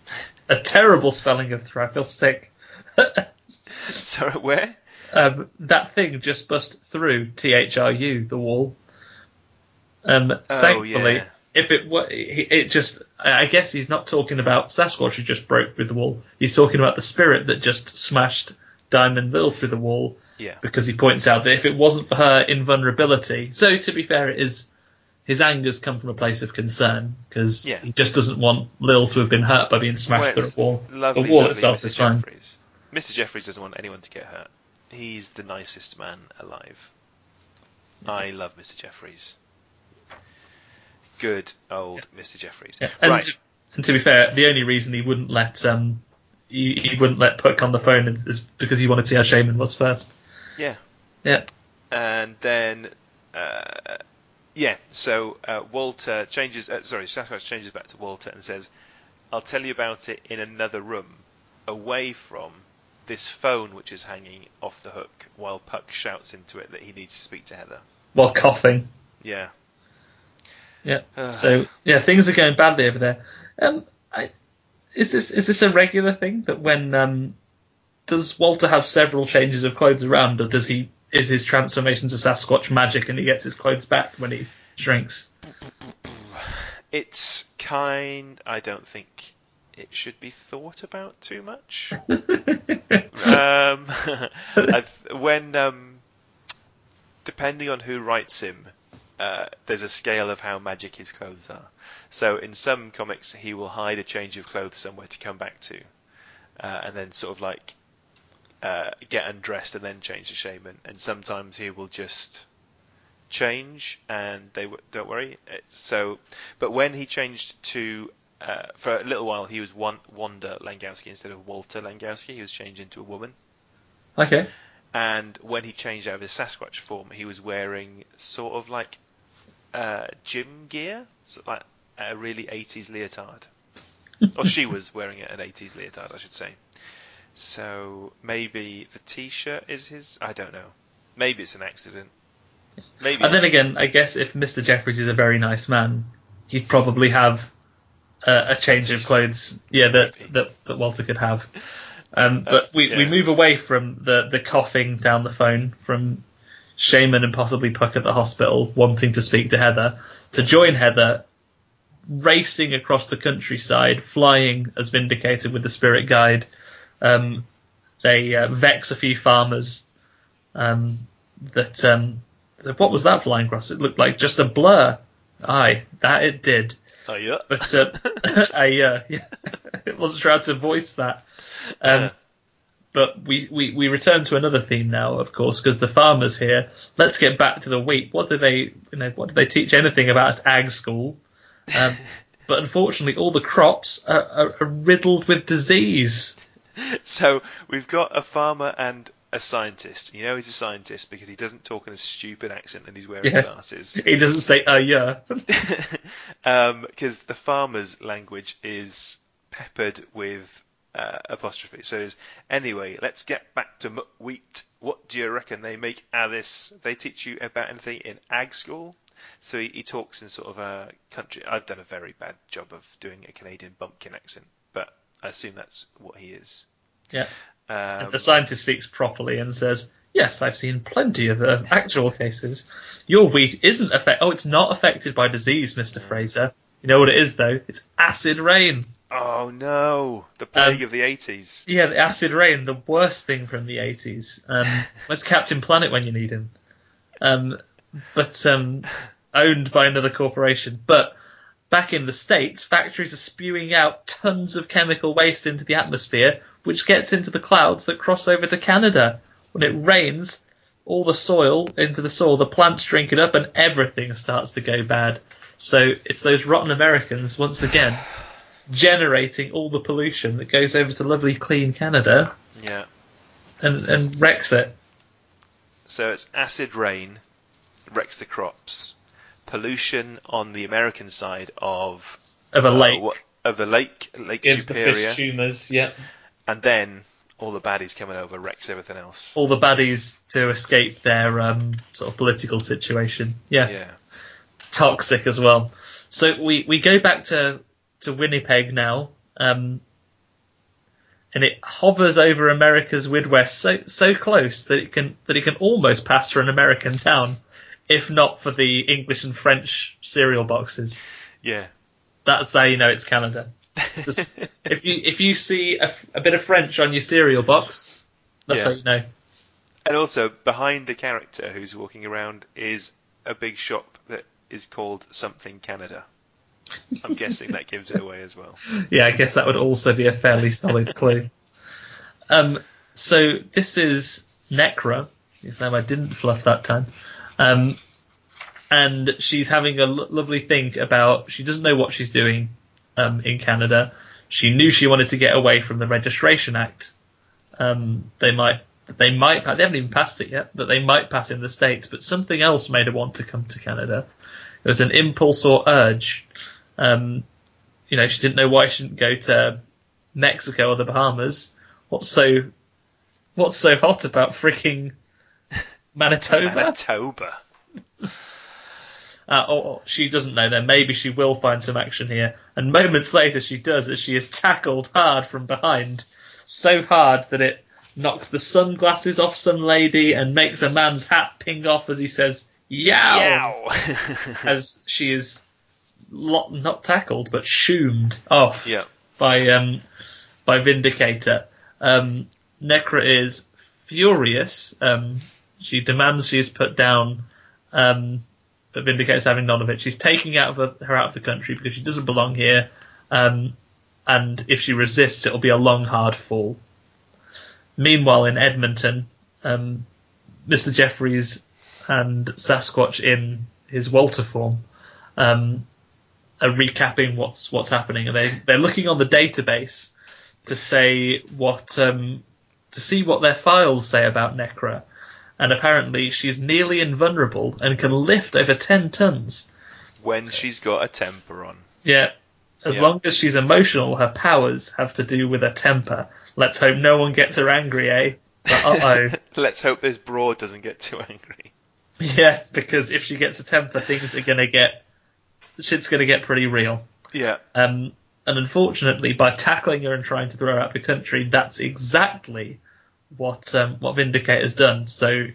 a terrible spelling of through. I feel sick. Sorry, where? Um, that thing just bust through T H R U the wall. Um, Oh, thankfully, yeah. if it were, it just, I guess he's not talking about Sasquatch who just broke through the wall. He's talking about the spirit that just smashed Diamond Lil through the wall Yeah. because he points out that if it wasn't for her invulnerability, so to be fair, it is his anger's come from a place of concern because Yeah. he just doesn't want Lil to have been hurt by being smashed Well, through a wall. Lovely, the wall itself Mr. is fine. Jeffries. Mr. Jeffries doesn't want anyone to get hurt. He's the nicest man alive. I love Mr. Jeffries. Good old Mr. Jeffries. Yeah, And, right. to, and to be fair, the only reason he wouldn't let um he, he wouldn't let Puck on the phone is, is because he wanted to see how Shaman was first. Yeah. Yeah. And then, uh, yeah, so uh, Walter changes, uh, sorry, Sasquatch changes back to Walter and says, I'll tell you about it in another room, away from this phone which is hanging off the hook, while Puck shouts into it that he needs to speak to Heather. While coughing. Yeah. Yeah. Uh. So yeah, things are going badly over there. Um, I, is this is this a regular thing that when um, does Walter have several changes of clothes around, or does he is his transformation to Sasquatch magic and he gets his clothes back when he shrinks? It's kind, I don't think it should be thought about too much. um, when um, depending on who writes him, uh, there's a scale of how magic his clothes are. So in some comics, he will hide a change of clothes somewhere to come back to, uh, and then sort of like uh, get undressed and then change the shaman. And sometimes he will just change and they w- don't worry. It's so, but when he changed to uh, for a little while, he was one, Wanda Langkowski instead of Walter Langkowski. He was changed into a woman. Okay. And when he changed out of his Sasquatch form, he was wearing sort of like uh, gym gear, so like a really 80s leotard. or she was wearing an 80s leotard, I should say. So maybe the t-shirt is his. I don't know. Maybe it's an accident. Maybe. And then again, I guess if Mr. Jeffries is a very nice man, he'd probably have uh, a change of clothes. Yeah, that, that that Walter could have. Um, but uh, we, yeah. we move away from the, the coughing down the phone from Shaman and possibly Puck at the hospital wanting to speak to Heather to join Heather racing across the countryside, flying as vindicated with the spirit guide. Um, they uh, vex a few farmers. Um, that um, so what was that flying across? It looked like just a blur. Aye, that it did. Oh yeah. But uh, I uh, yeah, wasn't sure how to voice that. Um, yeah. But we, we, we return to another theme now, of course, because the farmers here. Let's get back to the wheat. What do they you know? What do they teach anything about ag school? Um, but unfortunately, all the crops are, are, are riddled with disease. So we've got a farmer and a scientist. You know he's a scientist because he doesn't talk in a stupid accent and he's wearing yeah. glasses. He doesn't say uh yeah. Because um, the farmer's language is peppered with uh, apostrophe. So anyway, let's get back to wheat. What do you reckon they make Alice? They teach you about anything in ag school? So he, he talks in sort of a country. I've done a very bad job of doing a Canadian bumpkin accent, but I assume that's what he is. Yeah. Um, the scientist speaks properly and says, "Yes, I've seen plenty of uh, actual cases. Your wheat isn't affected. Oh, it's not affected by disease, Mister Fraser. You know what it is though? It's acid rain. Oh no, the plague um, of the eighties. Yeah, the acid rain, the worst thing from the eighties. Um, where's Captain Planet when you need him? Um, but um, owned by another corporation. But back in the states, factories are spewing out tons of chemical waste into the atmosphere, which gets into the clouds that cross over to Canada. When it rains, all the soil into the soil, the plants drink it up, and everything starts to go bad. So it's those rotten Americans once again generating all the pollution that goes over to lovely clean Canada. Yeah. And and wrecks it. So it's acid rain, wrecks the crops. Pollution on the American side of of a uh, lake. Of the lake, Lake Gives Superior. the fish tumors, yeah and then all the baddies coming over wrecks everything else. All the baddies to escape their um, sort of political situation. Yeah. Yeah. Toxic as well. So we, we go back to, to Winnipeg now, um, and it hovers over America's Midwest so so close that it can that it can almost pass for an American town, if not for the English and French cereal boxes. Yeah. That's how you know it's Canada if you if you see a, a, bit of French on your cereal box, that's yeah. how you know. And also behind the character who's walking around is a big shop that is called something Canada. I'm guessing that gives it away as well. Yeah, I guess that would also be a fairly solid clue. Um, so this is Necra. Yes, I didn't fluff that time. Um, and she's having a lo- lovely think about. She doesn't know what she's doing um, in Canada. She knew she wanted to get away from the Registration Act. Um, they might, they might, they haven't even passed it yet, but they might pass in the States. But something else made her want to come to Canada. It was an impulse or urge. Um, you know, she didn't know why she didn't go to Mexico or the Bahamas. What's so, what's so hot about freaking Manitoba? Manitoba. Uh, or she doesn't know then. Maybe she will find some action here. And moments later, she does as she is tackled hard from behind, so hard that it knocks the sunglasses off some lady and makes a man's hat ping off as he says "yow,", yow. as she is not tackled but shoomed off. Yeah. by um, by Vindicator. Um, Necra is furious. Um, she demands she is put down, um, but Vindicator's having none of it. She's taking out of her, her out of the country because she doesn't belong here. Um, and if she resists, it'll be a long, hard fall. Meanwhile, in Edmonton, um, Mr. Jeffries and Sasquatch in his Walter form um, are recapping what's what's happening, and they they're looking on the database to say what um, to see what their files say about Necra, and apparently she's nearly invulnerable and can lift over ten tons. When she's got a temper on. Yeah, as Yeah. long as she's emotional, her powers have to do with her temper. Let's hope no one gets her angry, eh? But uh oh. Let's hope this broad doesn't get too angry. yeah, because if she gets a temper, things are gonna get shit's gonna get pretty real. Yeah. Um, and unfortunately, by tackling her and trying to throw her out of the country, that's exactly what um, what Vindicator's done. So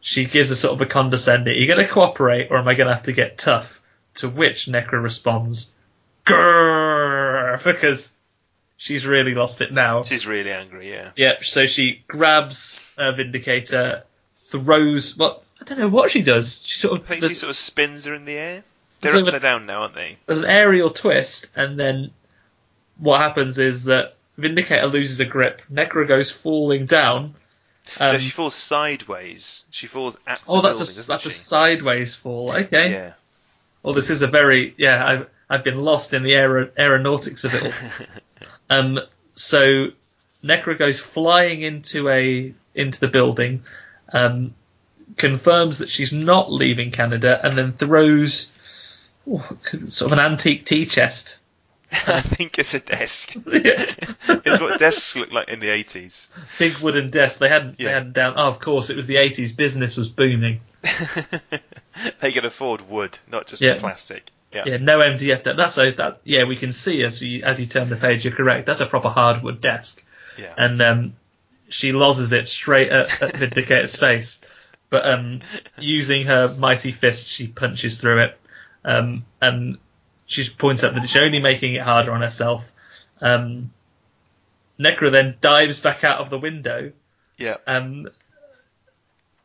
she gives a sort of a condescending, "Are you going to cooperate, or am I going to have to get tough?" To which Necra responds, "Grrr," because she's really lost it now. She's really angry, yeah. Yeah, so she grabs uh, Vindicator, throws. Well, I don't know what she does. She sort I of think she sort of spins her in the air. They're upside down now, aren't they? there's an aerial twist, and then what happens is that Vindicator loses a grip. Necra goes falling down. Um, no, she falls sideways. She falls at the oh, that's building, a that's a sideways fall. Okay. Yeah. Well, this is a very yeah. I've I've been lost in the aer- aeronautics of it all. um. So Necra goes flying into a into the building, um, confirms that she's not leaving Canada, and then throws oh, sort of an antique tea chest. I think it's a desk. Yeah. it's what desks look like in the 80s. big wooden desk. They hadn't they hadn't down. Oh, of course, it was the eighties. Business was booming. they could afford wood, not just Yeah. plastic. Yeah. Yeah, no MDF. desk. That's a that. Yeah, we can see as you as you turn the page. You're correct. That's a proper hardwood desk, Yeah. and um, she lozes it straight at, at Vindicator's face. But um, using her mighty fist, she punches through it, um, and she points out that she's only making it harder on herself. Um, Necra then dives back out of the window yeah. um,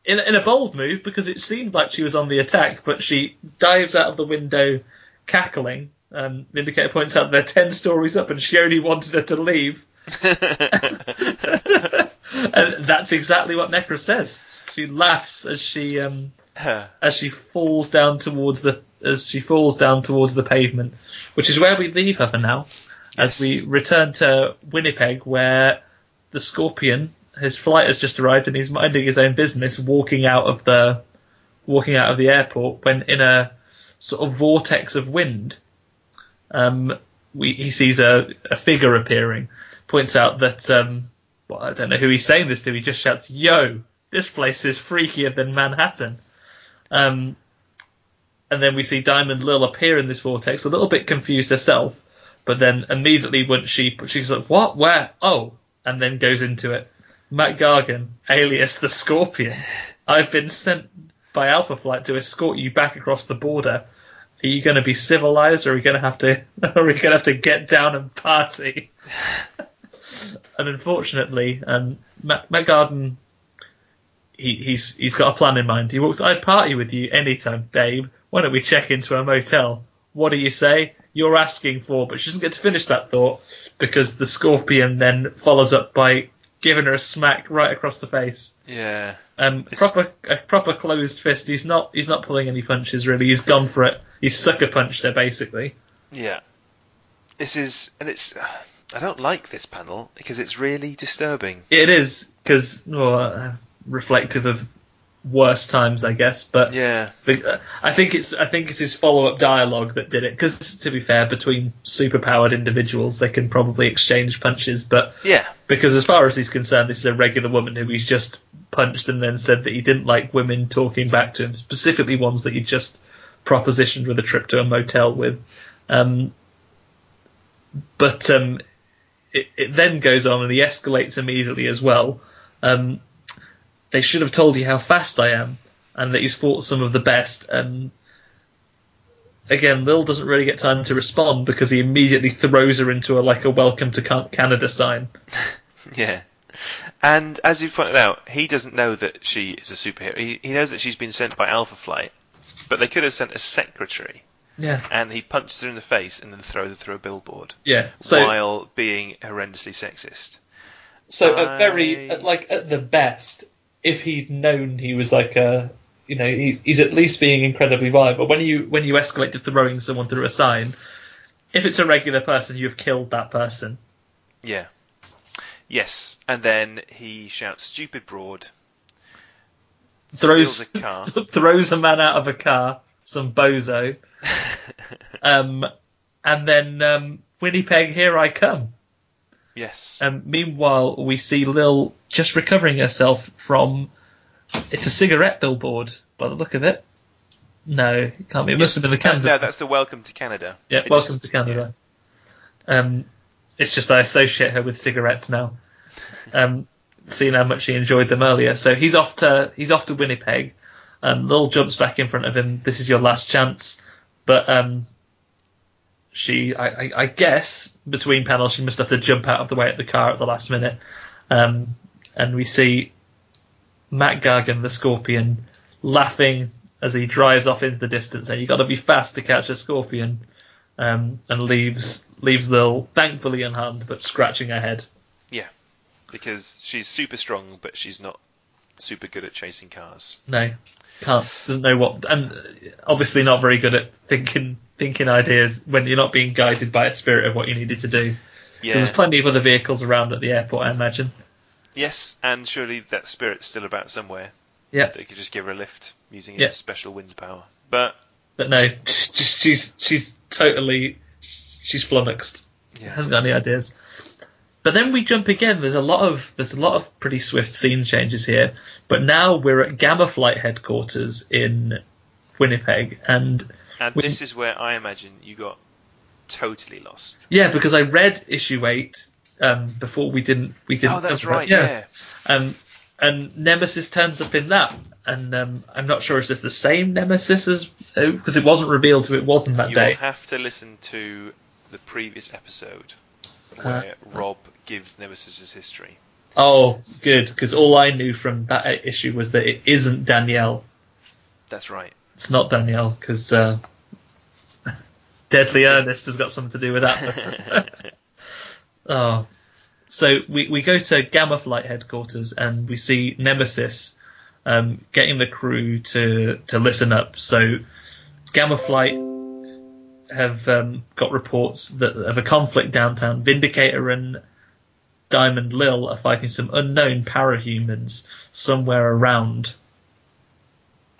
in, in a bold move because it seemed like she was on the attack, but she dives out of the window cackling. Um, the indicator points out they're 10 stories up and she only wanted her to leave. and that's exactly what Necra says. She laughs as she um, as she falls down towards the as she falls down towards the pavement, which is where we leave her for now. As we return to Winnipeg, where the Scorpion, his flight has just arrived and he's minding his own business, walking out of the walking out of the airport when in a sort of vortex of wind, um, we, he sees a, a figure appearing. Points out that um, well, I don't know who he's saying this to. He just shouts, "Yo, this place is freakier than Manhattan." Um, and then we see Diamond Lil appear in this vortex, a little bit confused herself, but then immediately once she she's like, "What? Where? Oh!" and then goes into it. Mac Gargan, alias the Scorpion, I've been sent by Alpha Flight to escort you back across the border. Are you going to be civilized, or are we going to have to, are we going to have to get down and party? and unfortunately, um, Matt, Matt he, he's he's got a plan in mind. He walks, I'd party with you anytime, babe. Why don't we check into a motel? What do you say? You're asking for, but she doesn't get to finish that thought because the scorpion then follows up by giving her a smack right across the face. Yeah. Um, It's- proper a proper closed fist. He's not he's not pulling any punches really. He's gone for it. He's sucker punched her basically. Yeah. This is, and it's. I don't like this panel because it's really disturbing. It is because well, uh, reflective of worse times, I guess. But Yeah. I think it's I think it's his follow up dialogue that did it. Because to be fair, between superpowered individuals, they can probably exchange punches. But Yeah. because as far as he's concerned, this is a regular woman who he's just punched and then said that he didn't like women talking back to him, specifically ones that he just propositioned with a trip to a motel with. Um, but um, it, it then goes on and he escalates immediately as well. Um, they should have told you how fast I am and that he's fought some of the best. And again, Lil doesn't really get time to respond because he immediately throws her into a like a welcome to Canada sign. Yeah. And as you pointed out, he doesn't know that she is a superhero. He, he knows that she's been sent by Alpha Flight, but they could have sent a secretary, Yeah. and he punched her in the face and then throws her through a billboard Yeah. So while being horrendously sexist. so at very at, like at the best, if he'd known he was like a you know he's, he's at least being incredibly violent. But when you when you escalate to throwing someone through a sign, if it's a regular person, you've killed that person. Yeah. Yes, and then he shouts "stupid broad." Throws a car. throws a man out of a car, some bozo, um, and then um, Winnipeg, here I come. Yes. Um, meanwhile, we see Lil just recovering herself from. It's a cigarette billboard by the look of it. No, it can't be. It must have been the Canada. no, that's the Welcome to Canada. yeah, It welcome just- to Canada. Um, it's just I associate her with cigarettes now. Um, seeing how much he enjoyed them earlier, so he's off to he's off to Winnipeg. Um, Lil jumps back in front of him. This is your last chance, but um, she, I, I, I guess, between panels, she must have to jump out of the way at the car at the last minute. Um, and we see Mac Gargan, the Scorpion, laughing as he drives off into the distance, saying, "You got to be fast to catch a scorpion." Um, and leaves leaves Lil thankfully unharmed, but scratching her head. Yeah, because she's super strong, but she's not super good at chasing cars. No, can't doesn't know what, and obviously not very good at thinking thinking ideas when you're not being guided by a spirit of what you needed to do. Yeah. There's plenty of other vehicles around at the airport, I imagine. Yes, and surely that spirit's still about somewhere. Yeah, They could just give her a lift using Yeah. its special wind power. But but no, just she's she's totally she's flummoxed. yeah, hasn't got any ideas. But then we jump again. There's a lot of there's a lot of pretty swift scene changes here. But now we're at Gamma Flight headquarters in Winnipeg, and and this is where I imagine you got totally lost. yeah, because I read issue eight um, before we didn't we didn't. Oh, that's right. Yeah. Um, and Nemesis turns up in that, and um, I'm not sure is this the same Nemesis as because it wasn't revealed who it was in that You day. will have to listen to the previous episode where Rob gives Nemesis' history. Oh, good, because all I knew from that issue was that it isn't Danielle. That's right. It's not Danielle because uh, Deadly Ernest has got something to do with that. oh, so we we go to Gamma Flight headquarters and we see Nemesis um, getting the crew to to listen up. So Gamma Flight have um, got reports that of a conflict downtown. Vindicator and Diamond Lil are fighting some unknown parahumans somewhere around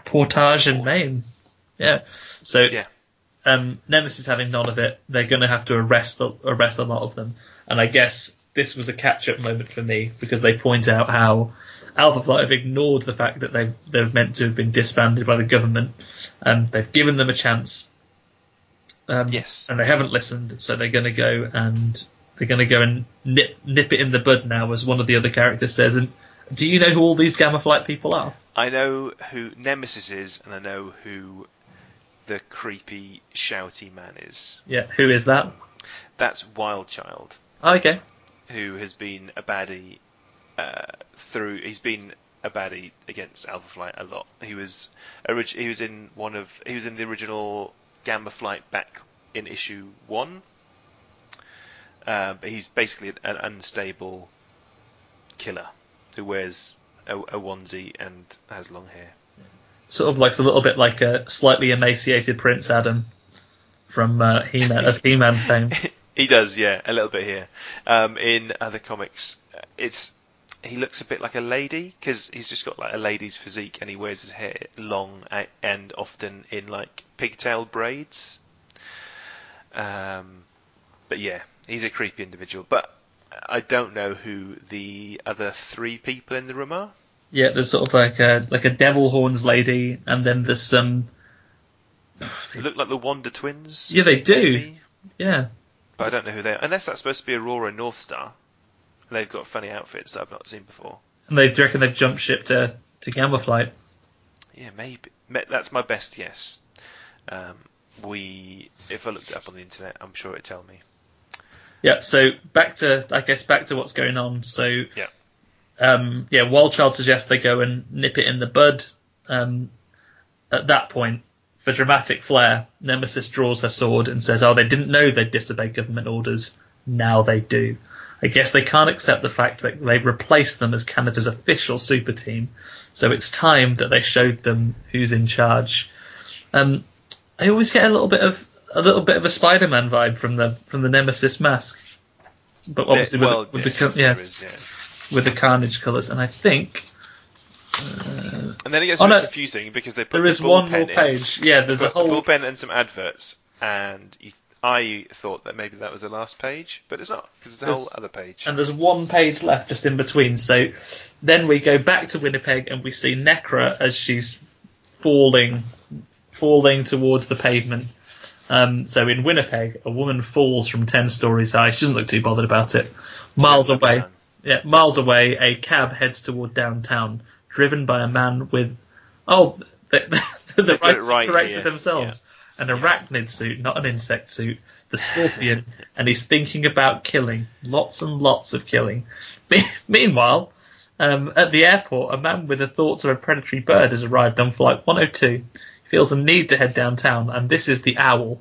Portage and Main. Yeah. So Yeah. um, Nemesis having none of it, they're going to have to arrest the, arrest a lot of them. And I guess this was a catch up moment for me because they point out how Alpha Flight have ignored the fact that they they're meant to have been disbanded by the government, and they've given them a chance. Um, Yes. and they haven't listened, so they're going to go and they're going to go and nip nip it in the bud now, as one of the other characters says. And do you know who all these Gamma Flight people are? I know who Nemesis is, and I know who the creepy, shouty man is. Yeah, who is that? That's Wildchild, Oh, okay. who has been a baddie uh, through. He's been a baddie against Alpha Flight a lot. He was orig- he was in one of he was in the original Gamma Flight back in issue one. Uh, but he's basically an unstable killer who wears a, a onesie and has long hair. sort of looks a little bit like a slightly emaciated Prince Adam from uh, He-Man of He-Man fame. He does, yeah, a little bit here. Um, in other comics, it's he looks a bit like a lady because he's just got like a lady's physique and he wears his hair long and often in like pigtail braids. Um, but yeah, he's a creepy individual. But I don't know who the other three people in the room are. Yeah, there's sort of like a like a devil horns lady, and then there's some. They look like the Wonder Twins. Yeah, they do. maybe, Yeah, But I don't know who they are. Unless that's supposed to be Aurora and Northstar. And They've got funny outfits that I've not seen before. and they reckon they've jumped ship to to Gamma Flight. Yeah, maybe. That's my best guess. Um, we, if I looked it up on the internet, I'm sure it'd tell me. Yeah, so back to I guess back to what's going on. So Yeah. um, yeah, Wildchild suggests they go and nip it in the bud. Um, at that point, for dramatic flair, Nemesis draws her sword and says, "Oh, they didn't know they'd disobey government orders. Now they do." I guess they can't accept the fact that they've replaced them as Canada's official super team, so it's time that they showed them who's in charge. Um, I always get a little bit of a little bit of a Spider-Man vibe from the from the Nemesis mask, but obviously with, well, the, with yeah, the yeah is, yeah. with the Carnage colours, and I think uh, And then it gets Oh, a bit confusing because they put there the is one bullpen more in, page. Yeah, there's a put the whole bullpen and some adverts, and you, I thought that maybe that was the last page, but it's not because there's a whole other page. and there's one page left just in between. So then we go back to Winnipeg and we see Necra as she's falling, falling towards the pavement. Um, so in Winnipeg, a woman falls from ten stories high. She doesn't look too bothered about it. Miles Every away, yeah, miles away, a cab heads toward downtown, driven by a man with, oh, the, the, the They've got it writers right corrected here. themselves. An arachnid suit, not an insect suit. The scorpion, and he's thinking about killing. Lots and lots of killing. Meanwhile, um, at the airport, a man with the thoughts of a predatory bird has arrived on flight 102. He feels a need to head downtown, and this is the owl.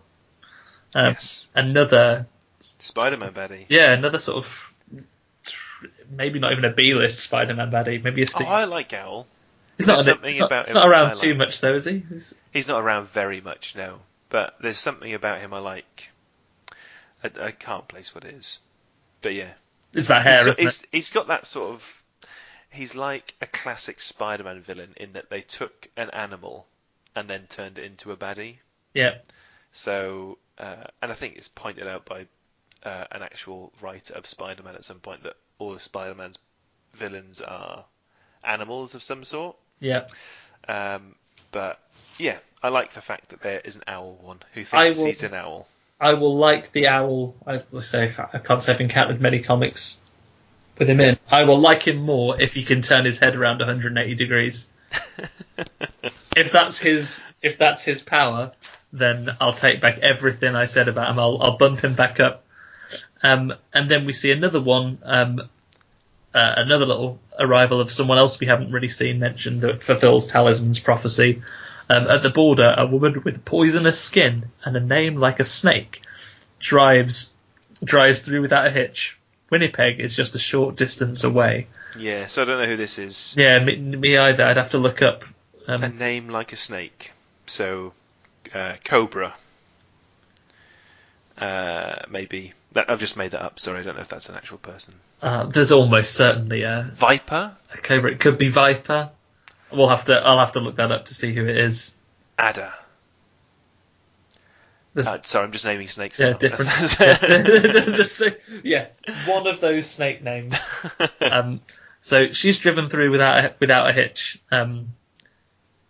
Um, yes, Another Spider-Man baddie. yeah, another sort of maybe not even a B-list Spider-Man baddie, maybe a C. Oh, I like Owl. he's not, something he's not, about he's not around I too like. much though, is he? He's, He's not around very much, no. But there's something about him I like. I, I can't place what it is, but yeah, it's that hair, he's, isn't it? he's- he's got that sort of. He's like a classic Spider-Man villain in that they took an animal and then turned it into a baddie. Yeah, So, uh, and I think it's pointed out by uh, an actual writer of Spider-Man at some point that all of Spider-Man's villains are animals of some sort. yeah. Um, but yeah, I like the fact that there is an owl one who thinks will- he's an owl. I will like the owl. I say I can't say I've encountered many comics with him in. I will like him more if he can turn his head around 180 degrees. if that's his if that's his power, then I'll take back everything I said about him. I'll I'll bump him back up. Um, and then we see another one, um, uh, another little arrival of someone else we haven't really seen mentioned that fulfills Talisman's prophecy. Um, at the border, a woman with poisonous skin and a name like a snake drives drives through without a hitch. Winnipeg is just a short distance away. Yeah, so I don't know who this is. Yeah, me, me either. I'd have to look up. Um, A name like a snake. So, uh, Cobra. Uh, maybe. That, I've just made that up. Sorry, I don't know if that's an actual person. uh, there's almost certainly a, Viper. a cobra. It could be Viper. We'll have to. I'll have to look that up to see who it is. Adder. Uh, sorry, I'm just naming snakes. yeah, now. different. Just say, yeah, one of those snake names. Um, so she's driven through without a, without a hitch. Um,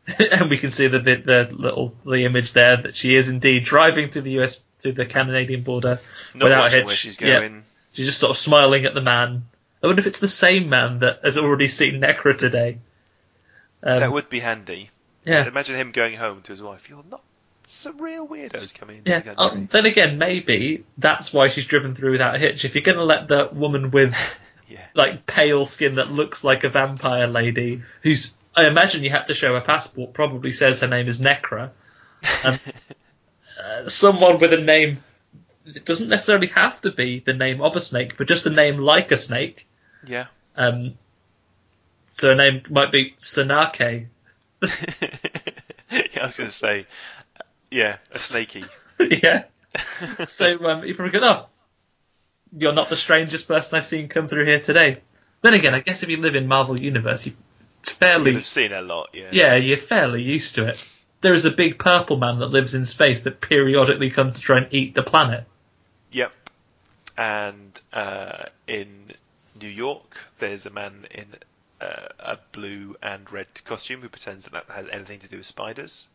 and we can see the, the the little the image there that she is indeed driving to the US to the Canadian border Not without a hitch. where she's Yeah. going. She's just sort of smiling at the man. I wonder if it's the same man that has already seen Necra today. Um, That would be handy. yeah, Imagine him going home to his wife. You're not some real weirdos coming into yeah. the Oh, then again, maybe that's why she's driven through without a hitch. If you're going to let the woman with yeah. like pale skin that looks like a vampire lady, who's I imagine you had to show her passport, probably says her name is Necra. Uh, someone with a name. It doesn't necessarily have to be the name of a snake, but just a name like a snake. yeah. Um, so her name might be Sanake. yeah, I was going to say, yeah, a snaky. yeah. So um, you probably go, oh, you're not the strangest person I've seen come through here today. Then again, I guess if you live in Marvel Universe, you fairly You've seen a lot, yeah. yeah, you're fairly used to it. There is a big purple man that lives in space that periodically comes to try and eat the planet. Yep. And uh, in New York, there's a man in uh, a blue and red costume who pretends that that has anything to do with spiders.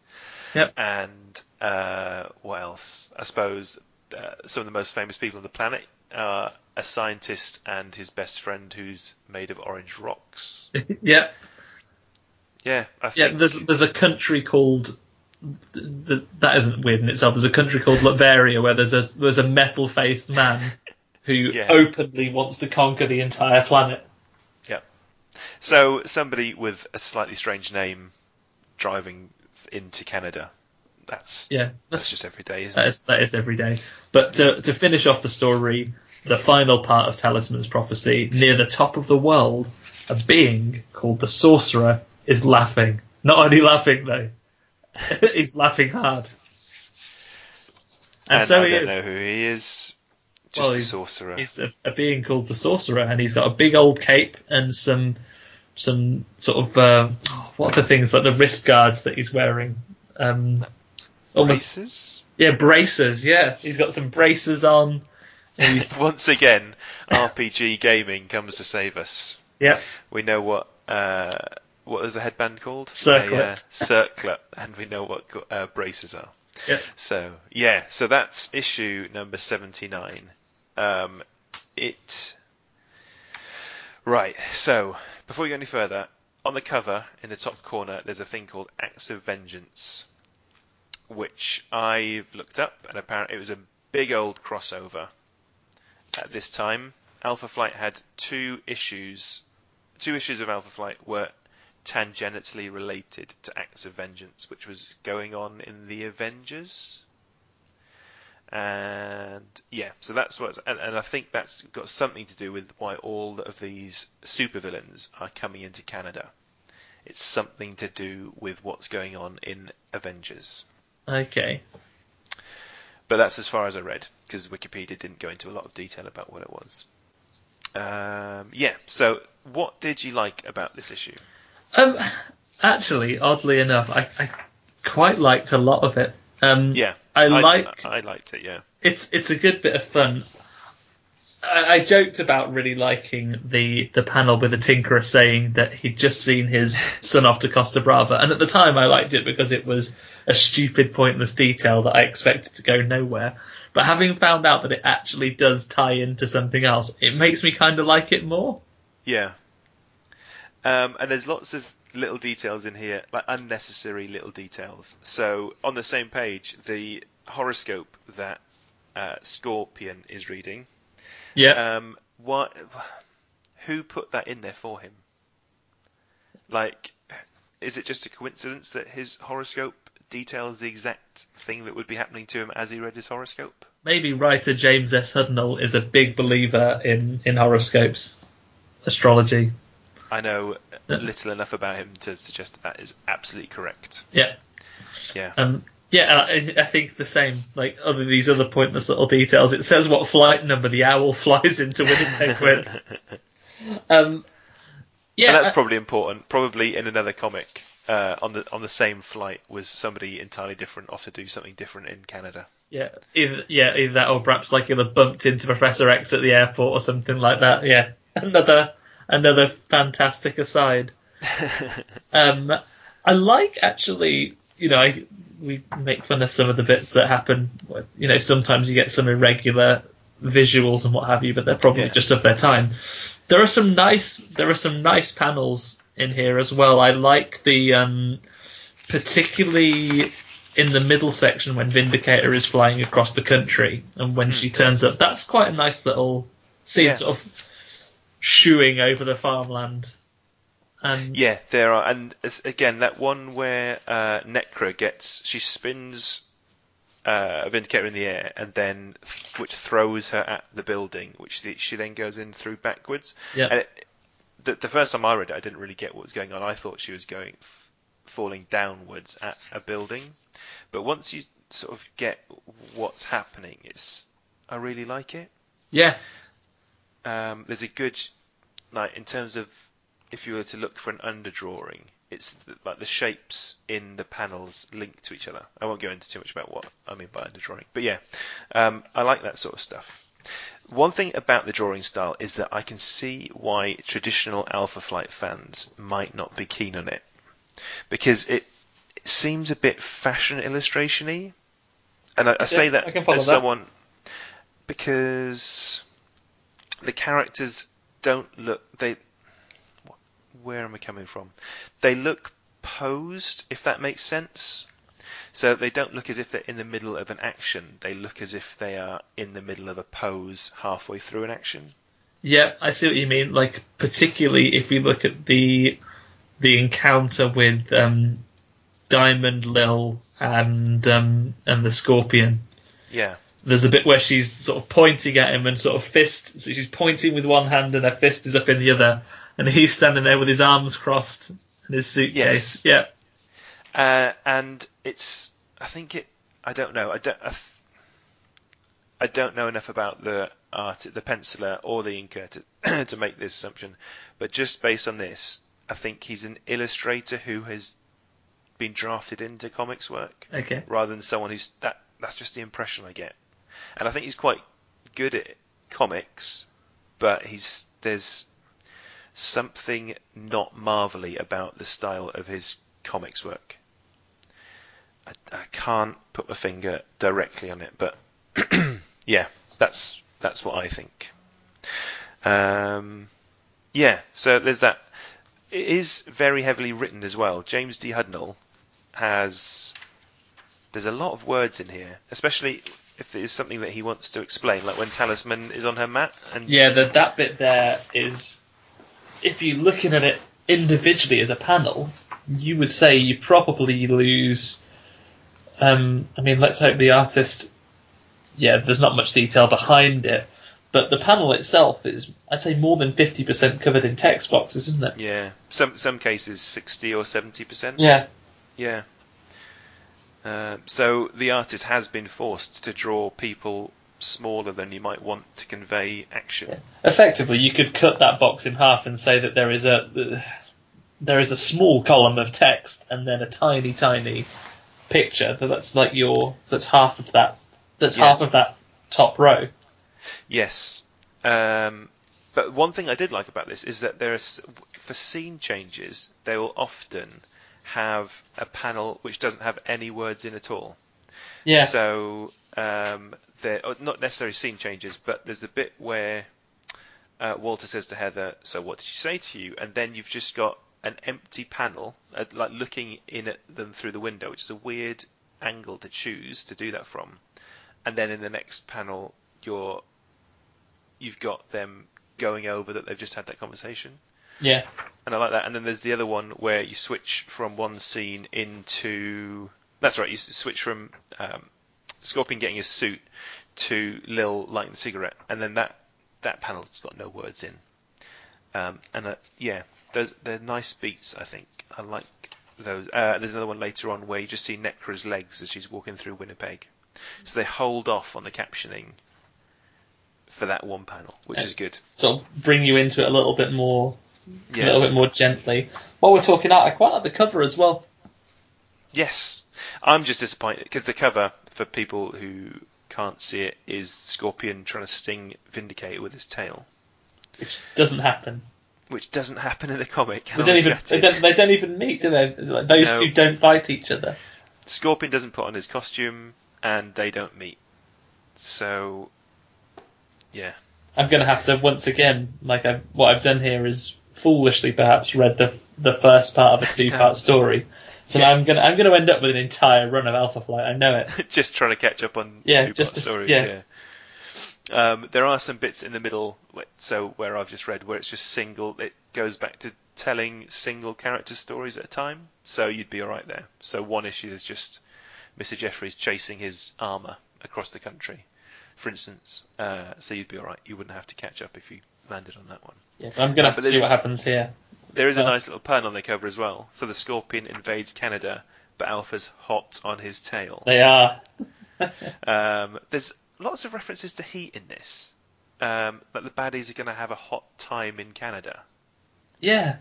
Yep. And uh, what else? I suppose uh, some of the most famous people on the planet are a scientist and his best friend who's made of orange rocks. yeah, Yeah, I yeah. There's there's a country called th- th- that isn't weird in itself. There's a country called Latveria where there's a there's a metal faced man who Yeah. openly wants to conquer the entire planet. Yeah. So somebody with a slightly strange name driving into Canada. That's Yeah, that's just every day, isn't That it? is, that is every day. But to, to finish off the story, the final part of Talisman's prophecy, near the top of the world, a being called the Sorcerer is laughing. Not only laughing though, he's laughing hard. And, And so I he don't is. know who he is. Just Well, a he's- sorcerer. He's a, a being called the Sorcerer, and he's got a big old cape and some some sort of uh, what are the things like the wrist guards that he's wearing? Um, Braces? yeah, braces. Yeah, he's got some braces on. Once again, RPG gaming comes to save us. yeah, We know what uh, what is the headband called? Circlet. A, uh, circlet, and we know what uh, braces are. yeah. So yeah, so that's issue number seventy nine. Um, it right. So before we go any further, on the cover in the top corner, there's a thing called Acts of Vengeance, which I've looked up, and apparently it was a big old crossover. At this time, Alpha Flight had two issues. Two issues of Alpha Flight were tangentially related to Acts of Vengeance, which was going on in the Avengers. And yeah, so that's what, and, and I think that's got something to do with why all of these supervillains are coming into Canada. It's something to do with what's going on in Avengers. Okay. But that's as far as I read, because Wikipedia didn't go into a lot of detail about what it was. Um, yeah, so what did you like about this issue? Um, actually, oddly enough, I, I quite liked a lot of it. Um, Yeah, I like I, liked it. Yeah, it's it's a good bit of fun. I, I joked about really liking the the panel with the Tinkerer saying that he'd just seen his son off to Costa Brava, and at the time I liked it because it was a stupid, pointless detail that I expected to go nowhere. But having found out that it actually does tie into something else, it makes me kind of like it more. yeah. Um, and there's lots of little details in here, like unnecessary little details. So on the same page, the horoscope that uh, Scorpion is reading. Yeah. Um, what? Who put that in there for him? Like, is it just a coincidence that his horoscope details the exact thing that would be happening to him as he read his horoscope? maybe writer James S. Hudnall is a big believer in, in horoscopes, astrology. I know Yeah. little enough about him to suggest that, that is absolutely correct. Yeah. Yeah. Um, yeah, I, I think the same. Like other these other pointless little details. It says what flight number the owl flies into Winnipeg with. Um, yeah, and that's I- probably important. Probably in another comic, uh, on the on the same flight was somebody entirely different off to do something different in Canada. yeah, either yeah, either that or perhaps like you'll have bumped into Professor X at the airport or something like that. Yeah, another another fantastic aside. Um, I like actually, you know, I, we make fun of some of the bits that happen. You know, sometimes you get some irregular visuals and what have you, but they're probably Yeah. just of their time. There are some nice, there are some nice panels in here as well. I like the, um, particularly in the middle section when Vindicator is flying across the country and when she turns up. That's quite a nice little scene, Yeah. sort of shooing over the farmland. And Yeah, there are, and again that one where uh, Necra gets she spins uh, a Vindicator in the air and then which throws her at the building, which the, she then goes in through backwards. Yeah. And it, the, the first time I read it, I didn't really get what was going on. I thought she was going f- falling downwards at a building, but once you sort of get what's happening, it's I really like it. yeah, Um, there's a good, like in terms of if you were to look for an underdrawing, it's th- like the shapes in the panels link to each other. I won't go into too much about what I mean by underdrawing, but yeah, um, I like that sort of stuff. One thing about the drawing style is that I can see why traditional Alpha Flight fans might not be keen on it, because it, it seems a bit fashion illustration-y, and I, I say Yeah, that I as that. someone because the characters don't look they where am I coming from? They look posed, if that makes sense. So they don't look as if they're in the middle of an action. They look as if they are in the middle of a pose halfway through an action. Yeah, I see what you mean. Like particularly if we look at the the encounter with um, Diamond, Lil, and um, and the Scorpion. Yeah. There's a bit where she's sort of pointing at him and sort of fist. So she's pointing with one hand and her fist is up in the other, and he's standing there with his arms crossed and his suitcase. Yes. Yeah, Uh, and it's, I think it, I don't know, I don't, I, f- I don't know enough about the art, the penciler or the inker to, to make this assumption, but just based on this, I think he's an illustrator who has been drafted into comics work okay. rather than someone who's that. That's just the impression I get, and I think he's quite good at comics, but he's there's something not marvelly about the style of his comics work. I, I can't put my finger directly on it, but yeah, that's that's what I think. Um, yeah, so there's that. It is very heavily written as well. James D. Hudnall has. There's a lot of words in here, especially if there's something that he wants to explain, like when Talisman is on her mat and Yeah, that that bit there is, if you're looking at it individually as a panel, you would say you probably lose. Um, I mean, let's hope the artist. Yeah, there's not much detail behind it, but the panel itself is, I'd say, more than fifty percent covered in text boxes, isn't it? Yeah, some some cases sixty or seventy percent. Yeah. Yeah. Uh, so the artist has been forced to draw people smaller than you might want to convey action. Effectively, you could cut that box in half and say that there is a there is a small column of text and then a tiny, tiny picture. That that's like your that's half of that. That's Yeah. half of that top row. Yes. Um, but one thing I did like about this is that there is for scene changes they will often have a panel which doesn't have any words in at all. Yeah. So um, there, or not necessarily scene changes, but there's a bit where uh, Walter says to Heather, "So what did she say to you?" And then you've just got an empty panel, uh, like looking in at them through the window, which is a weird angle to choose to do that from. And then in the next panel, you're you've got them going over that they've just had that conversation yeah. and I like that. And then there's the other one where you switch from one scene into. That's right. You switch from um, Scorpion getting his suit to Lil lighting the cigarette, and then that that panel's got no words in. Um, and uh, yeah, those they're nice beats. I think I like those. Uh, there's another one later on where you just see Necra's legs as she's walking through Winnipeg. So they hold off on the captioning for that one panel, which Yeah. is good. Sort of bring you into it a little bit more, a little bit more gently. While we're talking out, I quite like the cover as well. Yes, I'm just disappointed because the cover for people who can't see it is Scorpion trying to sting Vindicator with his tail, Which doesn't happen. Which doesn't happen in the comic. They don't even they don't, they don't even meet, do they? Like, those No. two don't fight each other. Scorpion doesn't put on his costume, and they don't meet. So, yeah, I'm going to have to once again, like I, what I've done here is foolishly perhaps read the the first part of a two part story. So now I'm gonna I'm gonna end up with an entire run of Alpha Flight. I know it. just trying to catch up on Yeah, two-part just to- stories. yeah. Yeah. Um, there are some bits in the middle, so where I've just read where it's just single. It goes back to telling single character stories at a time, so you'd be all right there. So one issue is just Mr. Jeffries chasing his armor across the country, for instance. Uh, so you'd be all right. You wouldn't have to catch up if you landed on that one. Yeah, I'm gonna have to see what happens here. There is a nice little pun on the cover as well. So the Scorpion invades Canada, but Alpha's hot on his tail. They are. Um, there's lots of references to heat in this. Um, that the baddies are going to have a hot time in Canada, Yeah,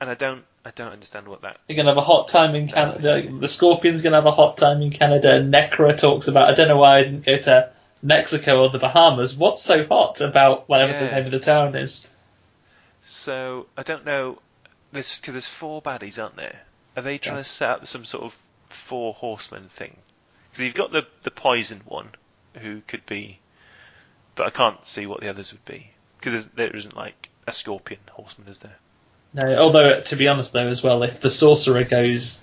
and I don't, I don't understand what that. they're gonna have a hot time in Canada. the Scorpion's gonna have a hot time in Canada. Necra talks about. I don't know why I didn't go to Mexico or the Bahamas. What's so hot about whatever the name of the town is? So I don't know. This because there's four baddies, aren't there? Are they trying Yeah. to set up some sort of four horsemen thing? Because you've got the the poison one, who could be, but I can't see what the others would be because there isn't like a scorpion horseman, is there? No, although to be honest though, as well, if the sorcerer goes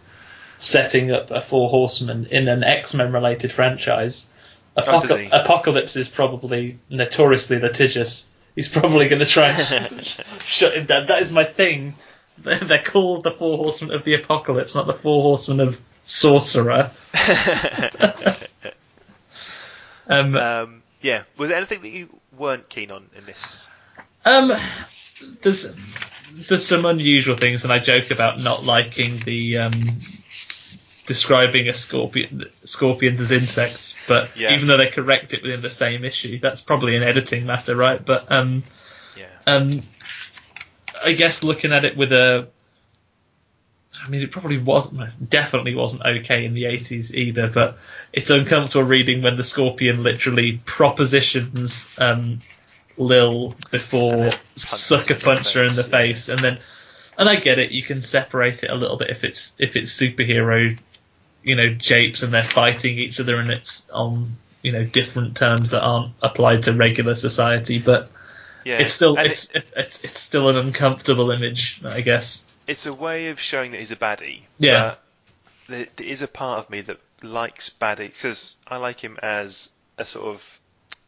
setting up a Four Horsemen in an X Men related franchise. Oh. Apocalypse is probably notoriously litigious. He's probably going to try and sh- shut him down. That is my thing. They're called the Four Horsemen of the Apocalypse, not the Four Horsemen of Sorcerer. Um, um, yeah. Was there anything that you weren't keen on in this? Um, there's there's some unusual things, and I joke about not liking the um, describing a scorpion scorpions as insects. But Yeah. even though they correct it within the same issue, that's probably an editing matter, right? But um, Yeah. um, I guess looking at it with a, I mean, it probably wasn't, definitely wasn't okay in the 80s either, but it's uncomfortable reading when the Scorpion literally propositions um, Lil before sucker punch her in the face, and then, and I get it, you can separate it a little bit if it's if it's superhero, you know, japes and they're fighting each other and it's on you know different terms that aren't applied to regular society, but Yeah. it's still it's, it's it's still an uncomfortable image, I guess. It's a way of showing that he's a baddie. Yeah. There, there is a part of me that likes baddie because I like him as a sort of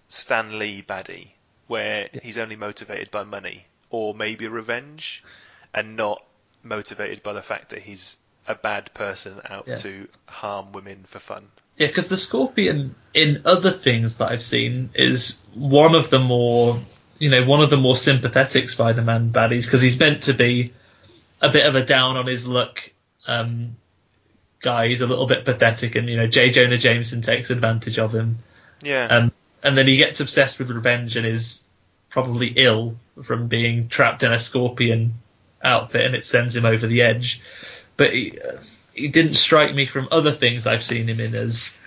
Stan Lee baddie, where he's only motivated by money or maybe revenge, and not motivated by the fact that he's a bad person out Yeah. to harm women for fun. Yeah, because the Scorpion in other things that I've seen is one of the more, you know, one of the more sympathetic Spider-Man baddies because he's meant to be a bit of a down on his luck um, guy. He's a little bit pathetic, and you know, J. Jonah Jameson takes advantage of him, Yeah. um, and then he gets obsessed with revenge and is probably ill from being trapped in a Scorpion outfit, and it sends him over the edge. But he, he didn't strike me from other things I've seen him in as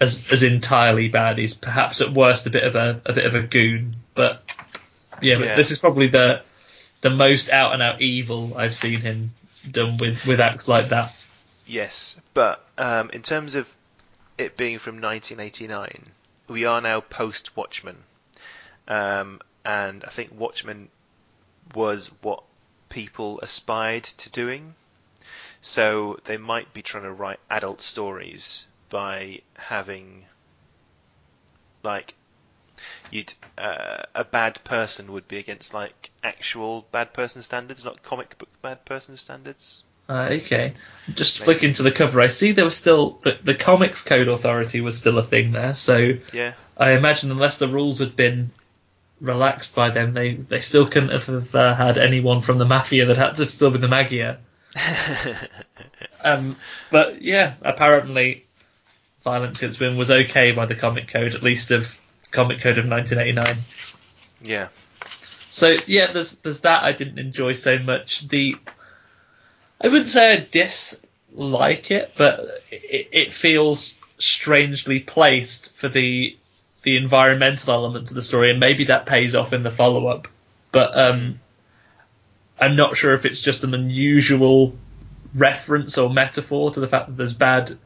as as entirely bad. He's perhaps at worst a bit of a a bit of a goon, but yeah, but Yeah. this is probably the the most out and out evil I've seen him done with with acts like that. Yes, but um, in terms of it being from 1989, we are now post Watchmen, um, and I think Watchmen was what people aspired to doing. So they might be trying to write adult stories by having, like, you'd uh, a bad person would be against like actual bad person standards, not comic book bad person standards. Uh, okay, just flicking to the cover, I see there was still the, the Comics Code Authority was still a thing there. So Yeah. I imagine unless the rules had been relaxed by then, they they still couldn't have uh, had anyone from the mafia that had to still be the Maggia. Um, but yeah, apparently, violence against women was okay by the Comic Code, at least of Comic Code of 1989. yeah. So yeah, there's there's that I didn't enjoy so much. The I wouldn't say I dislike it, but it, it feels strangely placed for the the environmental element of the story, and maybe that pays off in the follow up. But um, I'm not sure if it's just an unusual reference or metaphor to the fact that there's bad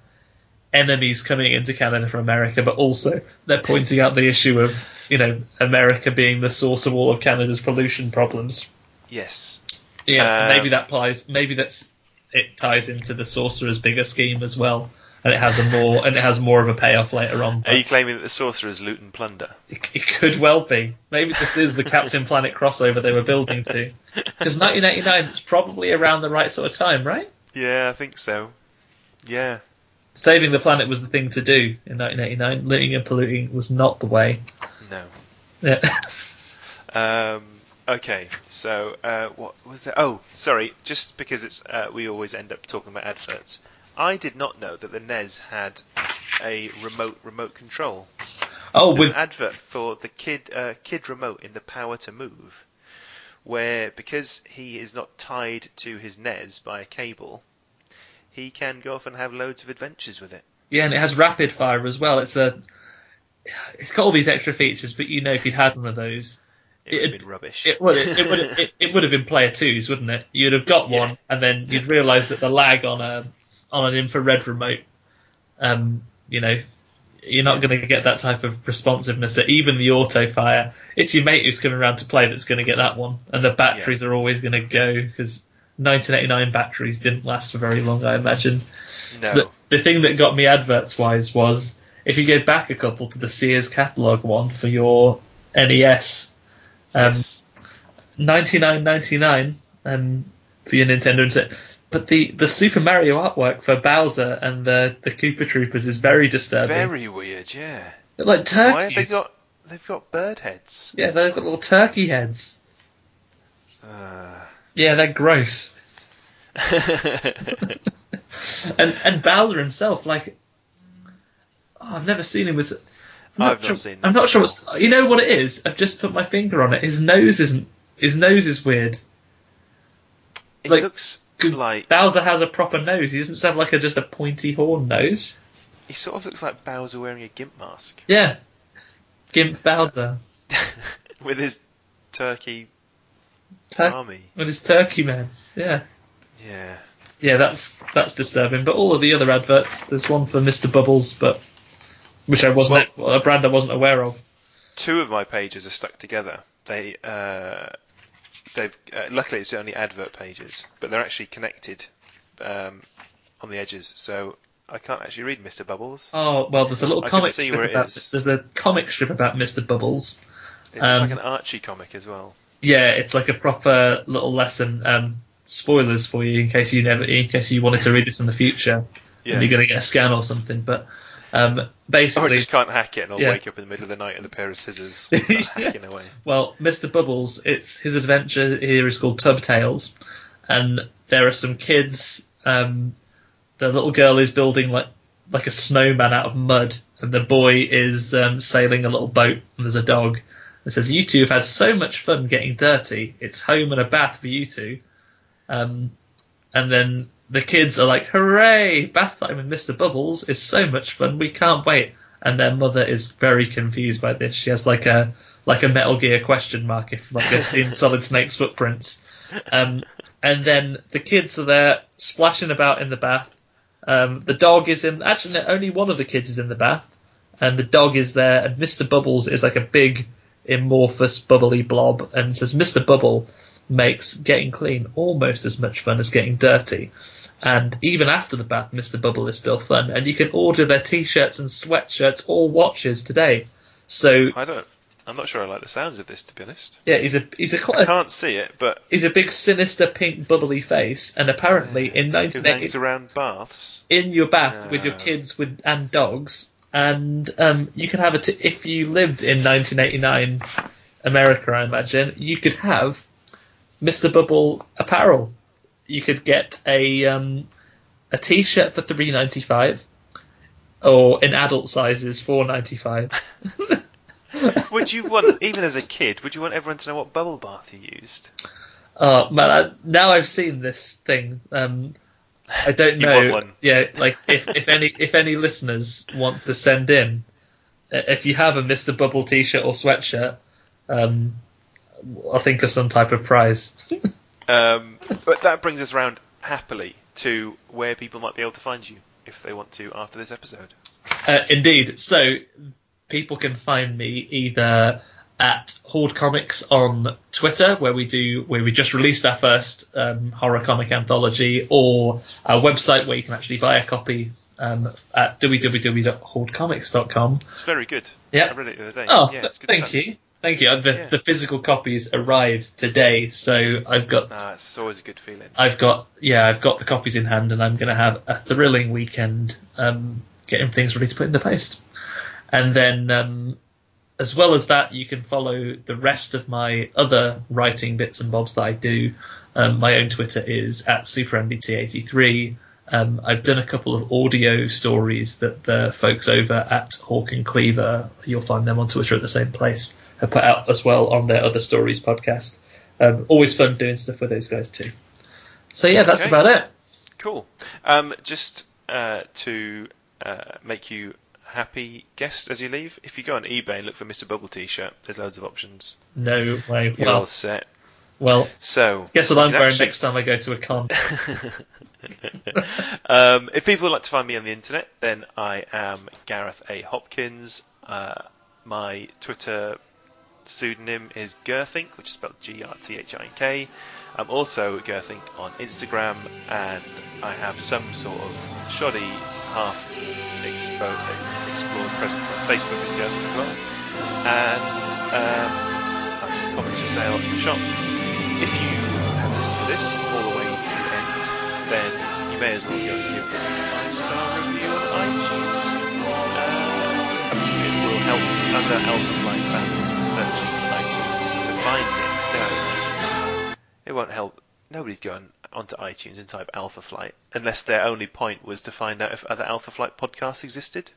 enemies coming into Canada from America, but also they're pointing out the issue of, you know, America being the source of all of Canada's pollution problems. Yes. Yeah, Um, maybe that plies. Maybe that's it ties into the sorcerer's bigger scheme as well, and it has a more and it has more of a payoff later on. Are you claiming that the sorcerers Looten Plunder? It, it could well be. Maybe this is the Captain Planet crossover they were building to. Because 1989 is probably around the right sort of time, right? Yeah, I think so. Yeah. Saving the planet was the thing to do in 1989. Looting and polluting was not the way. No. Yeah. Um, okay, so uh, what was that? Oh, sorry. Just because it's uh, we always end up talking about adverts. I did not know that the NES had a remote remote control. oh, with an advert for the kid uh, kid remote in the Power to Move, where because he is not tied to his NES by a cable, he can go off and have loads of adventures with it. yeah, and it has rapid fire as well. It's a it's got all these extra features, but you know if you'd had one of those, It would have been rubbish. it would it, would it, it would have been player twos, wouldn't it? You'd have got Yeah. one, and then you'd realise that the lag on a on an infrared remote, um, you know, you're not going to get that type of responsiveness. That even the auto fire, it's your mate who's coming around to play that's going to get that one, and the batteries are always going to go because 1989 batteries didn't last for very long, I imagine. No. The, the thing that got me adverts wise was if you go back a couple to the Sears catalog one for your NES, um, yes. 99.99 um, for your Nintendo. But the, the Super Mario artwork for Bowser and the the Koopa Troopas is very disturbing. Very weird, yeah. They're like turkeys. Why have they got they've got bird heads? Yeah, they've got little turkey heads. Uh. Yeah, they're gross. And and Bowser himself, like, oh, I've never seen him with. I'm I've not sure, seen I'm not sure what's. You know what it is? I've just put my finger on it. His nose isn't. His nose is weird. it Like, looks good- like Bowser has a proper nose. He doesn't have like a just a pointy horn nose. he sort of looks like Bowser wearing a gimp mask Yeah, Gimp Bowser with his turkey Tur- army. with his turkey man. Yeah, Yeah. yeah, that's that's disturbing. But all of the other adverts, there's one for Mr. Bubbles, but which I wasn't a brand I wasn't aware of. Two of my pages are stuck together. They uh, they've uh, luckily it's only advert pages, but they're actually connected um, on the edges, so I can't actually read Mr. Bubbles. Oh well, there's a little I comic strip where it about. is. There's a comic strip about Mr. Bubbles. It looks um, like an Archie comic as well. Yeah, it's like a proper little lesson. Um, spoilers for you in case you never, in case you wanted to read this in the future, Yeah. and you're going to get a scan or something. But um, Or I just can't hack it, and I'll Yeah. wake up in the middle of the night with a pair of scissors hacking away. well, Mr. Bubbles, it's his adventure here is called Tub Tales, and there are some kids. Um, the little girl is building like like a snowman out of mud, and the boy is um, sailing a little boat, and there's a dog. It says, "You two have had so much fun getting dirty. It's home and a bath for you two. Um, and then the kids are like, "Hooray! Bath time with Mr. Bubbles is so much fun. We can't wait." And their mother is very confused by this. She has like a like a Metal Gear question mark if like they've seen Solid Snake's footprints. Um, and then the kids are there splashing about in the bath. Um, the dog is in. Actually, only one of the kids is in the bath, and the dog is there. And Mr. Bubbles is like a big, amorphous, bubbly blob, and says Mr. Bubble makes getting clean almost as much fun as getting dirty. And even after the bath, Mr. Bubble is still fun, and you can order their t-shirts and sweatshirts or watches today. So I don't. I'm not sure I like the sounds of this, to be honest. yeah, he's a he's a quite a, can't see it, but he's a big sinister pink bubbly face, and apparently in who 1980 hangs around baths? in your bath with your kids with and dogs, and um, you can have it if you lived in 1989 America. I imagine you could have Mr. Bubble apparel. You could get a um, a T-shirt for 3.95, or in adult sizes 4.95. Would you want, even as a kid, would you want everyone to know what bubble bath you used? Oh man, I, now I've seen this thing. Um, I don't know. Yeah, like if, if any if any listeners want to send in, uh, if you have a Mr. Bubble T-shirt or sweatshirt, um, I'll think of some type of prize. Um, but that brings us round happily to where people might be able to find you if they want to after this episode. Uh, indeed. So people can find me either at Horde Comics on Twitter, where we do where we just released our first um, horror comic anthology, or our website where you can actually buy a copy um, at www.hordecomics.com. It's very good. Yeah. I read it the other day. Oh, yeah, it's good thank you. Thank you. The, Yeah. the physical copies arrived today, so I've got Ah, it's always a good feeling. I've got yeah, I've got the copies in hand, and I'm going to have a thrilling weekend um, getting things ready to put in the post. And then, um, as well as that, you can follow the rest of my other writing bits and bobs that I do. Um, my own Twitter is at superandyt83. Um, I've done a couple of audio stories that the folks over at Hawk and Cleaver, you'll find them on Twitter at the same place, have put out as well on their Other Stories podcast. Um, always fun doing stuff with those guys too. So yeah, that's Okay. about it. Cool. Um, just uh, to uh, make you happy guest as you leave, if you go on eBay and look for Mr. Bubble T-shirt, there's loads of options. No way. You're all Well, set. well, So, guess what I'm wearing actually- next time I go to a con. um, if people would like to find me on the internet, then I am Gareth A. Hopkins. Uh, my Twitter pseudonym is Grthink, which is spelled G R T H I N K. I'm also Grthink on Instagram, and I have some sort of shoddy, half expo- explored presence on Facebook as as well. And um, I've comments for sale in the shop. If you have listened to this all the way to the end, then you may as well go and give this a five-star review on iTunes. Uh, it will help other Alpha Flight fans searching iTunes to find it. No, it won't help. Nobody's going onto iTunes and type Alpha Flight unless their only point was to find out if other Alpha Flight podcasts existed.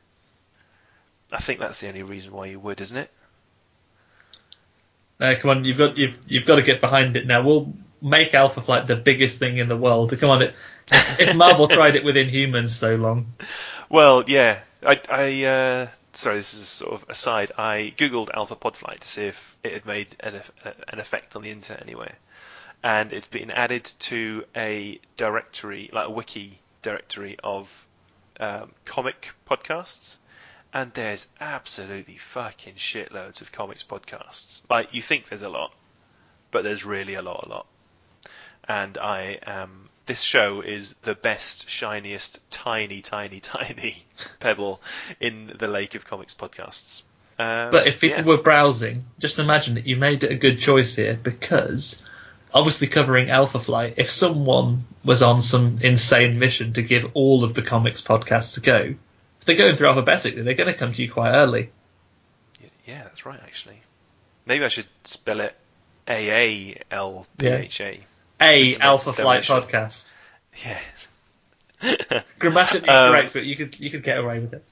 I think that's the only reason why you would, isn't it? Uh, come on, you've got you've you've got to get behind it now. We'll make Alpha Flight the biggest thing in the world. Come on, it, if Marvel tried it with Inhumans so long, Well, yeah. I, I uh, sorry, this is sort of aside. I googled Alpha Podflight to see if it had made an, an effect on the internet anywhere, and it's been added to a directory, like a wiki directory of um, comic podcasts. And there's absolutely fucking shitloads of comics podcasts. Like you think there's a lot, but there's really a lot, a lot. And I am. This show is the best, shiniest, tiny, tiny, tiny pebble in the lake of comics podcasts. Um, but if people yeah. were browsing, just imagine that you made it a good choice here because obviously covering Alpha Flight. If someone was on some insane mission to give all of the comics podcasts a go, if they're going through alphabetically, they're going to come to you quite early. yeah, that's right. Actually, maybe I should spell it A A L P H A. A Just to make Alpha Flight podcast. Yeah. Grammatically Um, correct, but you could you could get away with it.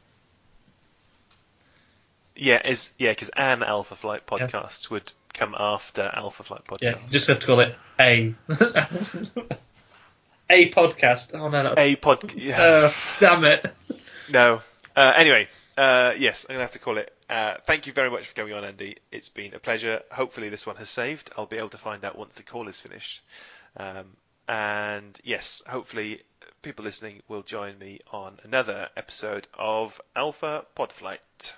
Yeah, is yeah, because an Alpha Flight podcast would come after Alpha Flight podcast. Yeah, just have to call it A. a podcast. Oh no, that's a pod. Yeah. uh, damn it. No. Uh, anyway, uh, yes, I'm gonna have to call it. Uh, thank you very much for coming on, Andy. It's been a pleasure. Hopefully, this one has saved. I'll be able to find out once the call is finished. Um, and yes, hopefully, people listening will join me on another episode of Alpha Podflight.